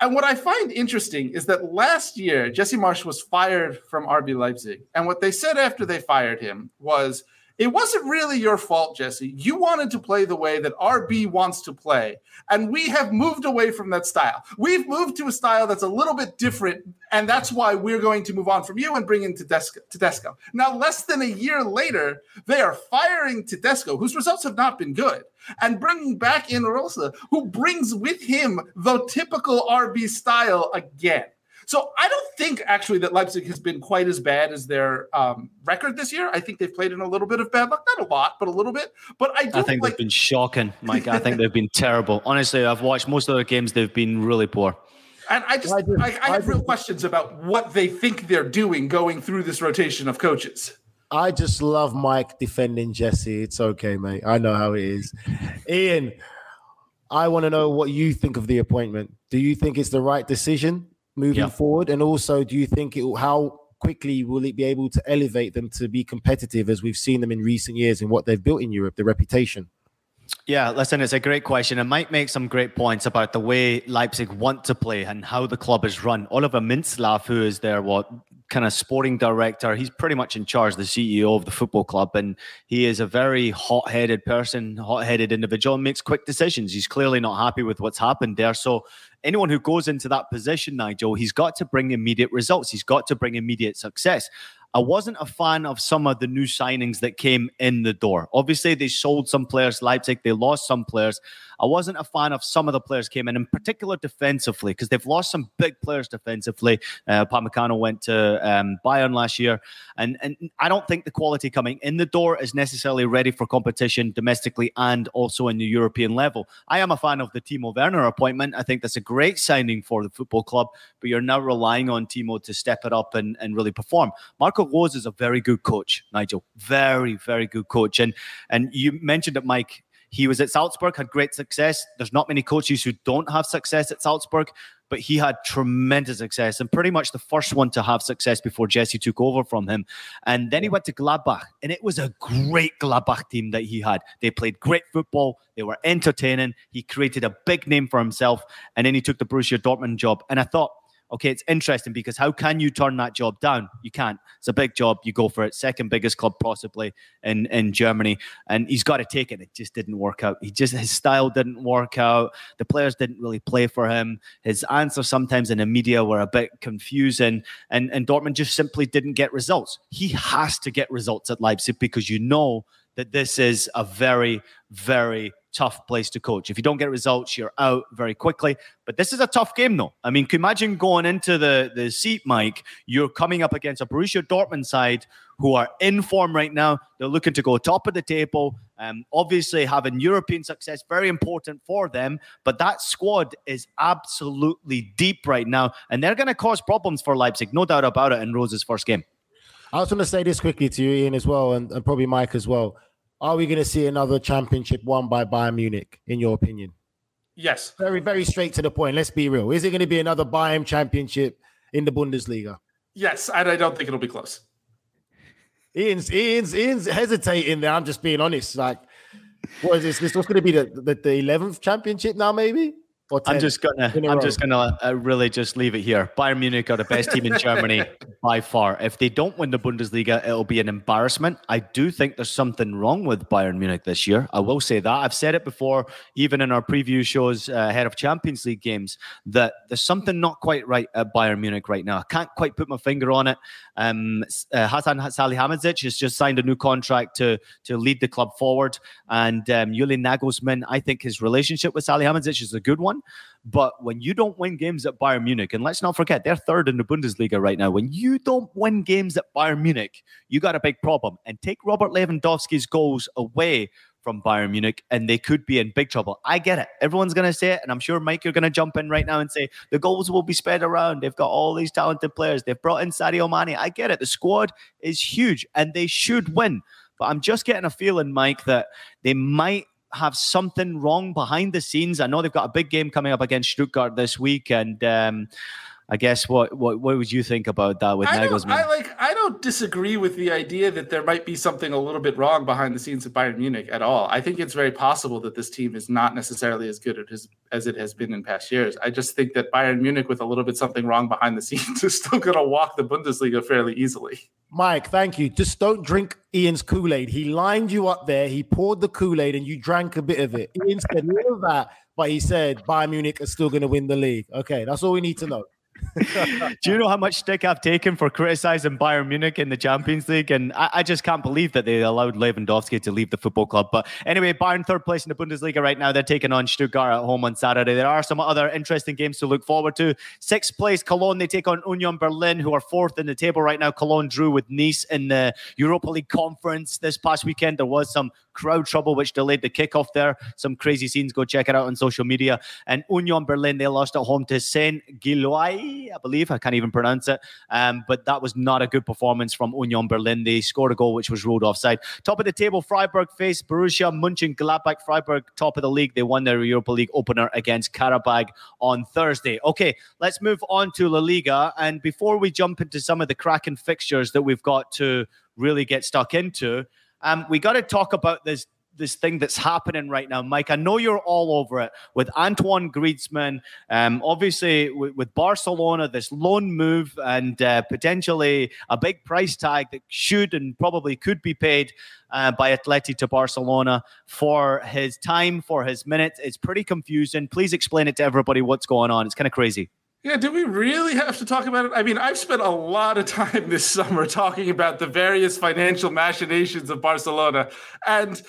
And what I find interesting is that last year, Jesse Marsh was fired from RB Leipzig. And what they said after they fired him was, it wasn't really your fault, Jesse. You wanted to play the way that RB wants to play. And we have moved away from that style. We've moved to a style that's a little bit different. And that's why we're going to move on from you and bring in Tedesco. Tedesco. Now, less than a year later, they are firing Tedesco, whose results have not been good, and bringing back in Rose, who brings with him the typical RB style again. So I don't think actually that Leipzig has been quite as bad as their um, record this year. I think they've played in a little bit of bad luck, not a lot, but a little bit. But I, I think like- they've been shocking, Mike. I think they've been [LAUGHS] terrible. Honestly, I've watched most of their games; they've been really poor. And I just, I, I, I have real questions about what they think they're doing going through this rotation of coaches. I just love Mike defending Jesse. It's okay, mate. I know how it is. Ian, I want to know what you think of the appointment. Do you think it's the right decision? Moving yeah. forward? And also, do you think it will, how quickly will it be able to elevate them to be competitive as we've seen them in recent years and what they've built in Europe, the reputation? Yeah, listen, it's a great question. And might make some great points about the way Leipzig want to play and how the club is run. Oliver Mintzlaff, who is their what kind of sporting director, he's pretty much in charge, the CEO of the football club, and he is a very hot-headed person, hot-headed individual, and makes quick decisions. He's clearly not happy with what's happened there. So anyone who goes into that position, Nigel, he's got to bring immediate results. He's got to bring immediate success. I wasn't a fan of some of the new signings that came in the door. Obviously, they sold some players, Leipzig, they lost some players. I wasn't a fan of some of the players came in, in particular defensively, because they've lost some big players defensively. Uh, Upamecano went to um, Bayern last year, and and I don't think the quality coming in the door is necessarily ready for competition domestically and also in the European level. I am a fan of the Timo Werner appointment. I think that's a great signing for the football club, but you're now relying on Timo to step it up and, and really perform. Marco Rose is a very good coach, Nigel. Very, very good coach. And and you mentioned it, Mike. He was at Salzburg, had great success. There's not many coaches who don't have success at Salzburg, but he had tremendous success and pretty much the first one to have success before Jesse took over from him. And then he went to Gladbach, and it was a great Gladbach team that he had. They played great football, they were entertaining. He created a big name for himself, and then he took the Borussia Dortmund job. And I thought, Okay, it's interesting because how can you turn that job down? You can't. It's a big job. You go for it. Second biggest club possibly in in Germany, and he's got to take it. It just didn't work out. He just his style didn't work out. The players didn't really play for him. His answers sometimes in the media were a bit confusing, and and Dortmund just simply didn't get results. He has to get results at Leipzig because you know that this is a very very tough place to coach. If you don't get results, you're out very quickly. But this is a tough game, though. I mean, can you imagine going into the, the seat, Mike? You're coming up against a Borussia Dortmund side who are in form right now. They're looking to go top of the table. Um, obviously, having European success very important for them. But that squad is absolutely deep right now, and they're going to cause problems for Leipzig, no doubt about it. In Rose's first game. I was going to say this quickly to you, Ian, as well, and, and probably Mike as well. Are we going to see another championship won by Bayern Munich, in your opinion? Yes. Very, very straight to the point. Let's be real. Is it going to be another Bayern championship in the Bundesliga? Yes, and I don't think it'll be close. Ian's Ian's Ian's hesitating there. I'm just being honest. Like, what is this? This was going to be the the eleventh championship now, maybe. I'm just gonna I'm just gonna uh, really just leave it here. Bayern Munich are the best team in Germany [LAUGHS] by far. If they don't win the Bundesliga, it'll be an embarrassment. I do think there's something wrong with Bayern Munich this year. I will say that. I've said it before, even in our preview shows uh, ahead of Champions League games, that there's something not quite right at Bayern Munich right now. I can't quite put my finger on it. Um, uh, Hasan Salihamidzic has just signed a new contract to to lead the club forward, and um, Julian Nagelsmann. I think his relationship with Salihamidzic is a good one. But when you don't win games at Bayern Munich, and let's not forget they're third in the Bundesliga right now, when you don't win games at Bayern Munich, you got a big problem. And take Robert Lewandowski's goals away from Bayern Munich, and they could be in big trouble. I get it. Everyone's going to say it, and I'm sure Mike, you're going to jump in right now and say the goals will be spread around. They've got all these talented players. They've brought in Sadio Mane. I get it. The squad is huge, and they should win. But I'm just getting a feeling, Mike, that they might have something wrong behind the scenes. I know they've got a big game coming up against Stuttgart this week, and um, I guess what, what what would you think about that with I Nagelsmann? I like I don't disagree with the idea that there might be something a little bit wrong behind the scenes at Bayern Munich at all. I think it's very possible that this team is not necessarily as good as as it has been in past years. I just think that Bayern Munich with a little bit something wrong behind the scenes [LAUGHS] is still going to walk the Bundesliga fairly easily. Mike, thank you. Just don't drink Ian's Kool Aid. He lined you up there. He poured the Kool Aid and you drank a bit of it. Ian said all of that, but he said Bayern Munich is still going to win the league. Okay, that's all we need to know. Do you know how much stick I've taken for criticizing Bayern Munich in the Champions League? And I, I, just can't believe that they allowed Lewandowski to leave the football club. But anyway, Bayern third place in the Bundesliga right now. They're taking on Stuttgart at home on Saturday. There are some other interesting games to look forward to. Sixth place, Cologne. They take on Union Berlin, who are fourth in the table right now. Cologne drew with Nice in the Europa League conference this past weekend. There was some crowd trouble, which delayed the kickoff there. Some crazy scenes. Go check it out on social media. And Union Berlin, they lost at home to Saint Gilloise, I believe. I can't even pronounce it. Um, but that was not a good performance from Union Berlin. They scored a goal which was ruled offside. Top of the table, Freiburg faced Borussia Munchen Gladbach. Freiburg, top of the league. They won their Europa League opener against Karabag on Thursday. Okay, let's move on to La Liga. And before we jump into some of the cracking fixtures that we've got to really get stuck into, um, we got to talk about this this thing that's happening right now, Mike. I know you're all over it with Antoine Griezmann. Um, obviously, with, with, Barcelona, this loan move and uh, potentially a big price tag that should and probably could be paid uh, by Atleti to Barcelona for his time, for his minutes. It's pretty confusing. Please explain it to everybody what's going on. It's kind of crazy. Yeah, do we really have to talk about it? I mean, I've spent a lot of time this summer talking about the various financial machinations of Barcelona. And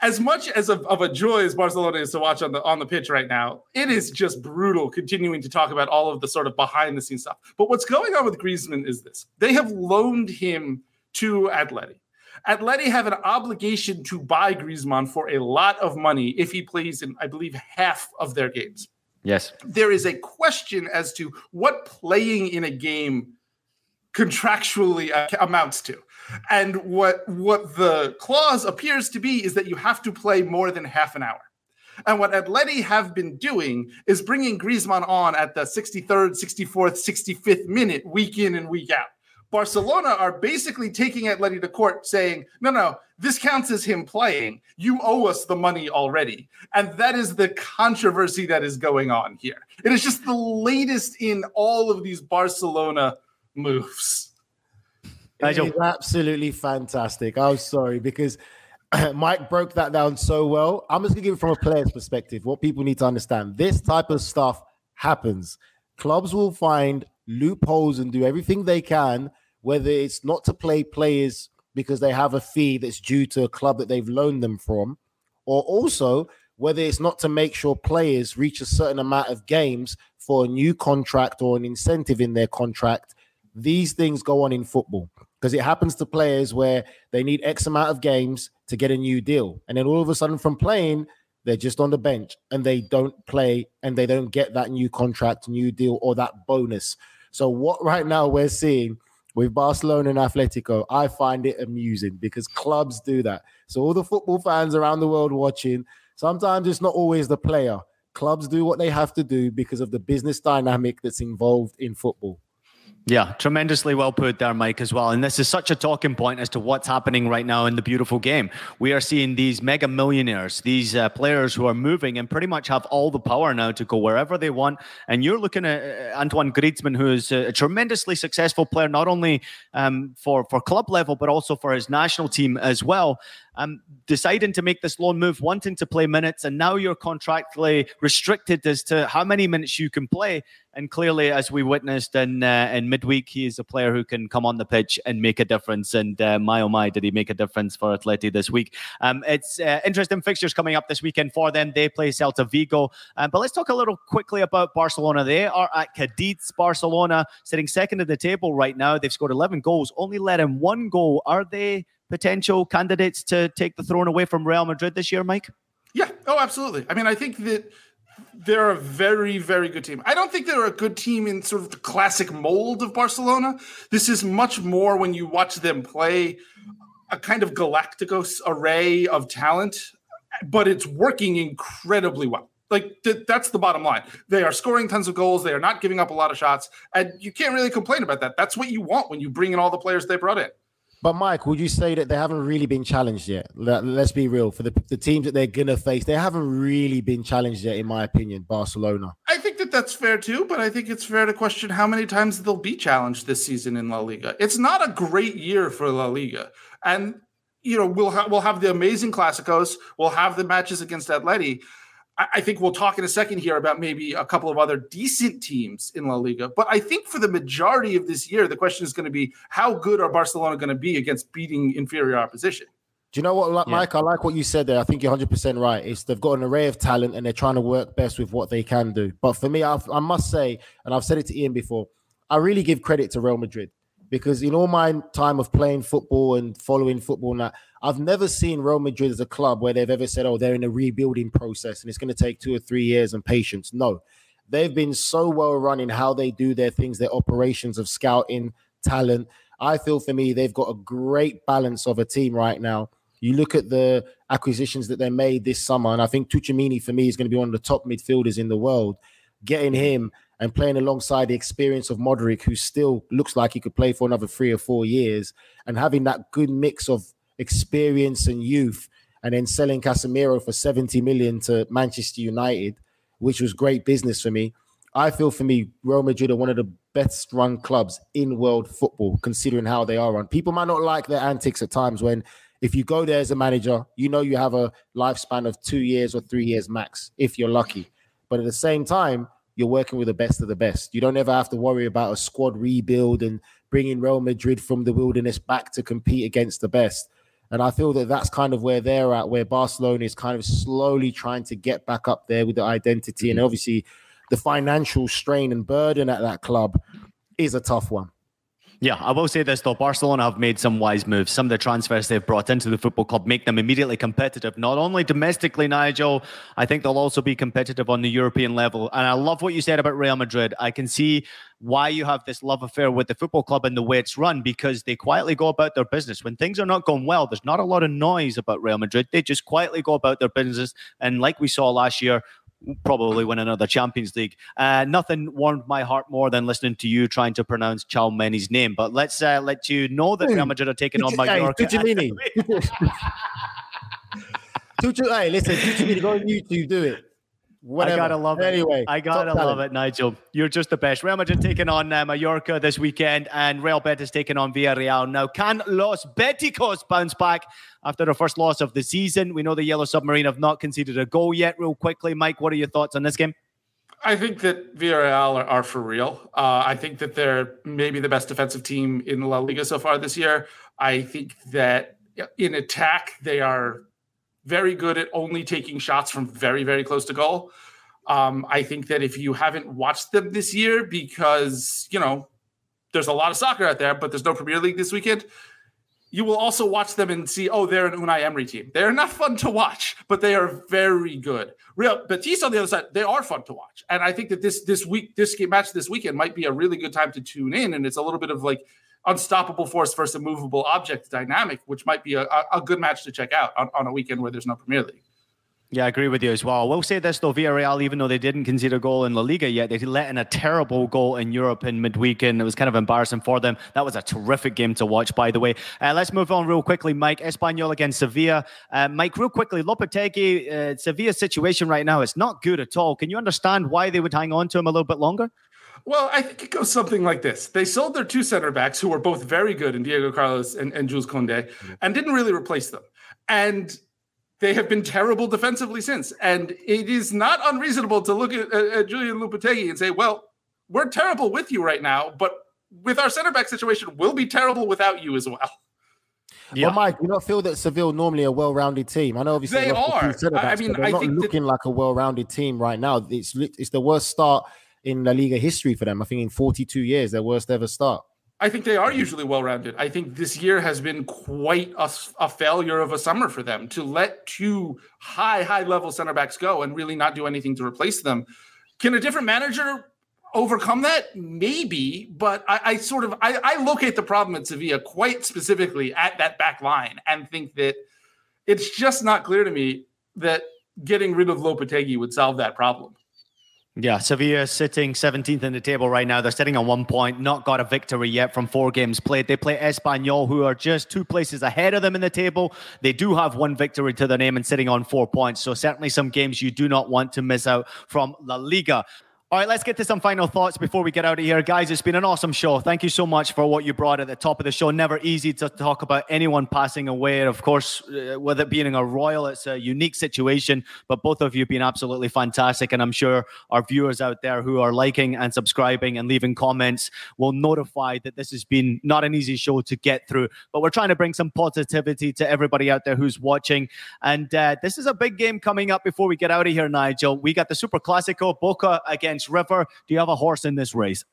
as much as of, of, a joy as Barcelona is to watch on the on the pitch right now, it is just brutal continuing to talk about all of the sort of behind the scenes stuff. But what's going on with Griezmann is this. They have loaned him to Atleti. Atleti have an obligation to buy Griezmann for a lot of money if he plays in, I believe, half of their games. Yes. There is a question as to what playing in a game contractually amounts to. And what what the clause appears to be is that you have to play more than half an hour. And what Atleti have been doing is bringing Griezmann on at the 63rd, 64th, 65th minute, week in and week out. Barcelona are basically taking Atleti to court saying, no, no, this counts as him playing. You owe us the money already. And that is the controversy that is going on here. It is just the latest in all of these Barcelona moves. It's absolutely fantastic. I'm sorry because [CLEARS THROAT] Mike broke that down so well. I'm just gonna give it from a player's perspective. What people need to understand: this type of stuff happens. Clubs will find loopholes and do everything they can, whether it's not to play players because they have a fee that's due to a club that they've loaned them from, or also whether it's not to make sure players reach a certain amount of games for a new contract or an incentive in their contract. These things go on in football because it happens to players where they need X amount of games to get a new deal. And then all of a sudden, from playing, they're just on the bench and they don't play and they don't get that new contract, new deal, or that bonus. So, what right now we're seeing with Barcelona and Atletico, I find it amusing because clubs do that. So, all the football fans around the world watching, sometimes it's not always the player. Clubs do what they have to do because of the business dynamic that's involved in football. Yeah, tremendously well put there, Mike, as well. And this is such a talking point as to what's happening right now in the beautiful game. We are seeing these mega millionaires, these uh, players who are moving and pretty much have all the power now to go wherever they want. And you're looking at uh, Antoine Griezmann, who is a tremendously successful player, not only um, for, for club level, but also for his national team as well um, deciding to make this loan move, wanting to play minutes, and now you're contractually restricted as to how many minutes you can play. And clearly, as we witnessed in uh, in midweek, he is a player who can come on the pitch and make a difference. And uh, my oh my, did he make a difference for Atleti this week? Um, it's uh, interesting fixtures coming up this weekend for them. They play Celta Vigo. Um, but let's talk a little quickly about Barcelona. They are at Cadiz. Barcelona sitting second in the table right now. They've scored 11 goals, only let in one goal. Are they potential candidates to take the throne away from Real Madrid this year, Mike? Yeah. Oh, absolutely. I mean, I think that they're a very, very good team. I don't think they're a good team in sort of the classic mold of Barcelona. This is much more when you watch them play a kind of Galacticos array of talent, but it's working incredibly well. Like th- that's the bottom line. They are scoring tons of goals. They are not giving up a lot of shots, and you can't really complain about that. That's what you want when you bring in all the players they brought in. But Mike, would you say that they haven't really been challenged yet? Let's be real. For the, the teams that they're gonna face, they haven't really been challenged yet, in my opinion. Barcelona. I think that that's fair too, but I think it's fair to question how many times they'll be challenged this season in La Liga. It's not a great year for La Liga, and you know we'll ha- we'll have the amazing Clásicos, we'll have the matches against Atleti, I think we'll talk in a second here about maybe a couple of other decent teams in La Liga. But I think for the majority of this year, the question is going to be how good are Barcelona going to be against beating inferior opposition? Do you know what, Mike? Yeah. I like what you said there. I think you're 100% right. It's they've got an array of talent and they're trying to work best with what they can do. But for me, I've, I must say, and I've said it to Ian before, I really give credit to Real Madrid because in all my time of playing football and following football, now I've never seen Real Madrid as a club where they've ever said, "Oh, they're in a rebuilding process and it's going to take two or three years and patience." No, they've been so well run in how they do their things, their operations of scouting talent. I feel for me, they've got a great balance of a team right now. You look at the acquisitions that they made this summer, and I think Tchouaméni for me is going to be one of the top midfielders in the world. Getting him and playing alongside the experience of Modric, who still looks like he could play for another three or four years, and having that good mix of experience and youth, and then selling Casemiro for 70 million to Manchester United, which was great business for me. I feel for me, Real Madrid are one of the best run clubs in world football, considering how they are run. People might not like their antics at times when if you go there as a manager, you know you have a lifespan of two years or three years max, if you're lucky. But at the same time, you're working with the best of the best. You don't ever have to worry about a squad rebuild and bringing Real Madrid from the wilderness back to compete against the best. And I feel that that's kind of where they're at, where Barcelona is kind of slowly trying to get back up there with the identity. And mm-hmm. obviously, the financial strain and burden at that club is a tough one. Yeah, I will say this though. Barcelona have made some wise moves. Some of the transfers they've brought into the football club make them immediately competitive, not only domestically, Nigel, I think they'll also be competitive on the European level. And I love what you said about Real Madrid. I can see why you have this love affair with the football club and the way it's run because they quietly go about their business. When things are not going well, there's not a lot of noise about Real Madrid. They just quietly go about their business. And like we saw last year, probably win another Champions League. Uh, nothing warmed my heart more than listening to you trying to pronounce Tchouameni's name. But let's uh, let you know that Real Madrid are taking on Mallorca. Hey, [LAUGHS] [LAUGHS] Tutu, hey, listen, Tutu, go on YouTube, do it. Whatever. I gotta love it. Anyway, I gotta love it, Nigel. You're just the best. Real Madrid taking on uh, Mallorca this weekend, and Real Betis taking on Villarreal. Now, can Los Beticos bounce back after the first loss of the season? We know the Yellow Submarine have not conceded a goal yet. Real quickly, Mike, what are your thoughts on this game? I think that Villarreal are, are for real. Uh, I think that they're maybe the best defensive team in La Liga so far this year. I think that in attack, they are very good at only taking shots from very, very close to goal. Um, I think that if you haven't watched them this year, because, you know, there's a lot of soccer out there, but there's no Premier League this weekend, you will also watch them and see, oh, they're an Unai Emery team. They're not fun to watch, but they are very good. Real Betis on the other side, they are fun to watch. And I think that this this week, this game match this weekend might be a really good time to tune in. And it's a little bit of like unstoppable force versus a movable object dynamic, which might be a, a good match to check out on, on a weekend where there's no Premier League. Yeah, I agree with you as well. We'll say this though, Villarreal, even though they didn't concede a goal in La Liga yet, they let in a terrible goal in Europe in midweek, and it was kind of embarrassing for them. That was a terrific game to watch, by the way. Uh, let's move on real quickly, Mike. Espanyol against Sevilla. Uh, Mike, real quickly, Lopetegui, uh, Sevilla's situation right now is not good at all. Can you understand why they would hang on to him a little bit longer? Well, I think it goes something like this. They sold their two center backs, who were both very good in Diego Carlos and, and Jules Koundé, mm-hmm. and didn't really replace them. And they have been terrible defensively since. And it is not unreasonable to look at, at Julian Lopetegui and say, well, we're terrible with you right now, but with our center back situation, we'll be terrible without you as well. Yeah. Well, Mike, do you not feel that Seville normally a well-rounded team? I know obviously they are. I mean, they're I not looking that... like a well-rounded team right now. It's it's the worst start in La Liga history for them. I think in 42 years, their worst ever start. I think they are usually well rounded. I think this year has been quite a, a, failure of a summer for them to let two high, high level center backs go and really not do anything to replace them. Can a different manager overcome that? Maybe, but I, I sort of I, I locate the problem at Sevilla quite specifically at that back line and think that it's just not clear to me that getting rid of Lopetegui would solve that problem. Yeah, Sevilla sitting 17th in the table right now. They're sitting on one point, not got a victory yet from four games played. They play Espanyol, who are just two places ahead of them in the table. They do have one victory to their name and sitting on four points. So, certainly some games you do not want to miss out from La Liga. All right, let's get to some final thoughts before we get out of here. Guys, it's been an awesome show. Thank you so much for what you brought at the top of the show. Never easy to talk about anyone passing away. Of course, uh, with it being a royal, it's a unique situation, but both of you have been absolutely fantastic. And I'm sure our viewers out there who are liking and subscribing and leaving comments will notify that this has been not an easy show to get through. But we're trying to bring some positivity to everybody out there who's watching. And uh, this is a big game coming up before we get out of here, Nigel. We got the Super Classico, Boca against River. Do you have a horse in this race?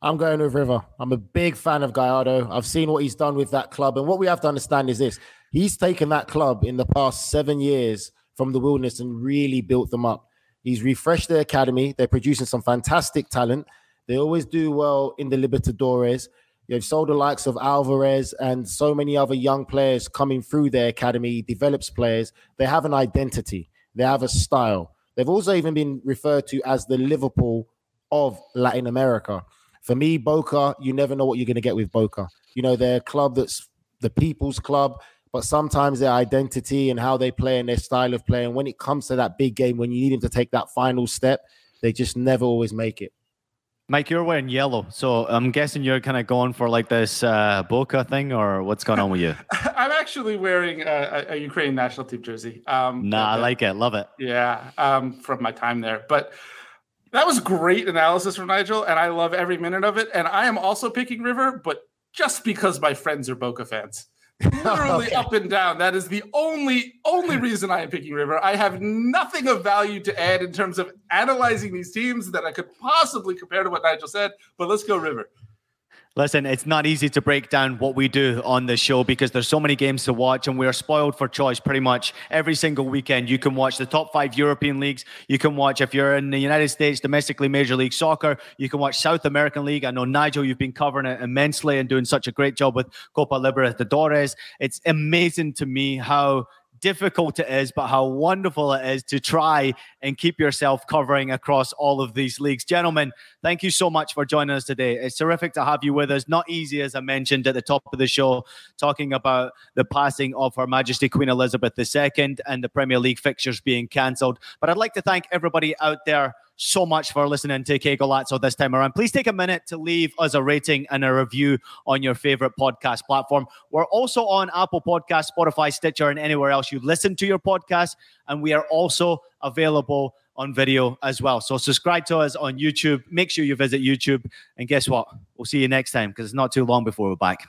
I'm going with River. I'm a big fan of Gallardo. I've seen what he's done with that club. And what we have to understand is this he's taken that club in the past seven years from the wilderness and really built them up. He's refreshed their academy. They're producing some fantastic talent. They always do well in the Libertadores. You've sold the likes of Alvarez and so many other young players coming through their academy, develops players. They have an identity, they have a style. They've also even been referred to as the Liverpool of Latin America. For me, Boca, you never know what you're going to get with Boca. You know, they're a club that's the people's club, but sometimes their identity and how they play and their style of play, and when it comes to that big game, when you need them to take that final step, they just never always make it. Mike, you're wearing yellow, so I'm guessing you're kind of going for like this uh, Boca thing, or what's going on with you? [LAUGHS] I'm actually wearing a, a Ukrainian national team jersey. Um, nah, I like it, love it. Yeah, um, from my time there. But that was great analysis from Nigel, and I love every minute of it. And I am also picking River, but just because my friends are Boca fans. Literally [LAUGHS] okay. up and down. That is the only only reason I am picking River. I have nothing of value to add in terms of analyzing these teams that I could possibly compare to what Nigel said. But let's go River. Listen, it's not easy to break down what we do on this show because there's so many games to watch and we are spoiled for choice pretty much every single weekend. You can watch the top five European leagues. You can watch, if you're in the United States, domestically Major League Soccer. You can watch South American League. I know, Nigel, you've been covering it immensely and doing such a great job with Copa Libertadores. It's amazing to me how difficult it is, but how wonderful it is to try and keep yourself covering across all of these leagues. Gentlemen, thank you so much for joining us today. It's terrific to have you with us. Not easy, as I mentioned at the top of the show, talking about the passing of Her Majesty Queen Elizabeth II and the Premier League fixtures being cancelled. But I'd like to thank everybody out there so much for listening to Que Golazo this time around. Please take a minute to leave us a rating and a review on your favorite podcast platform. We're also on Apple Podcast, Spotify, Stitcher, and anywhere else you listen to your podcast. And we are also available on video as well. So subscribe to us on YouTube. Make sure you visit YouTube. And guess what? We'll see you next time because it's not too long before we're back.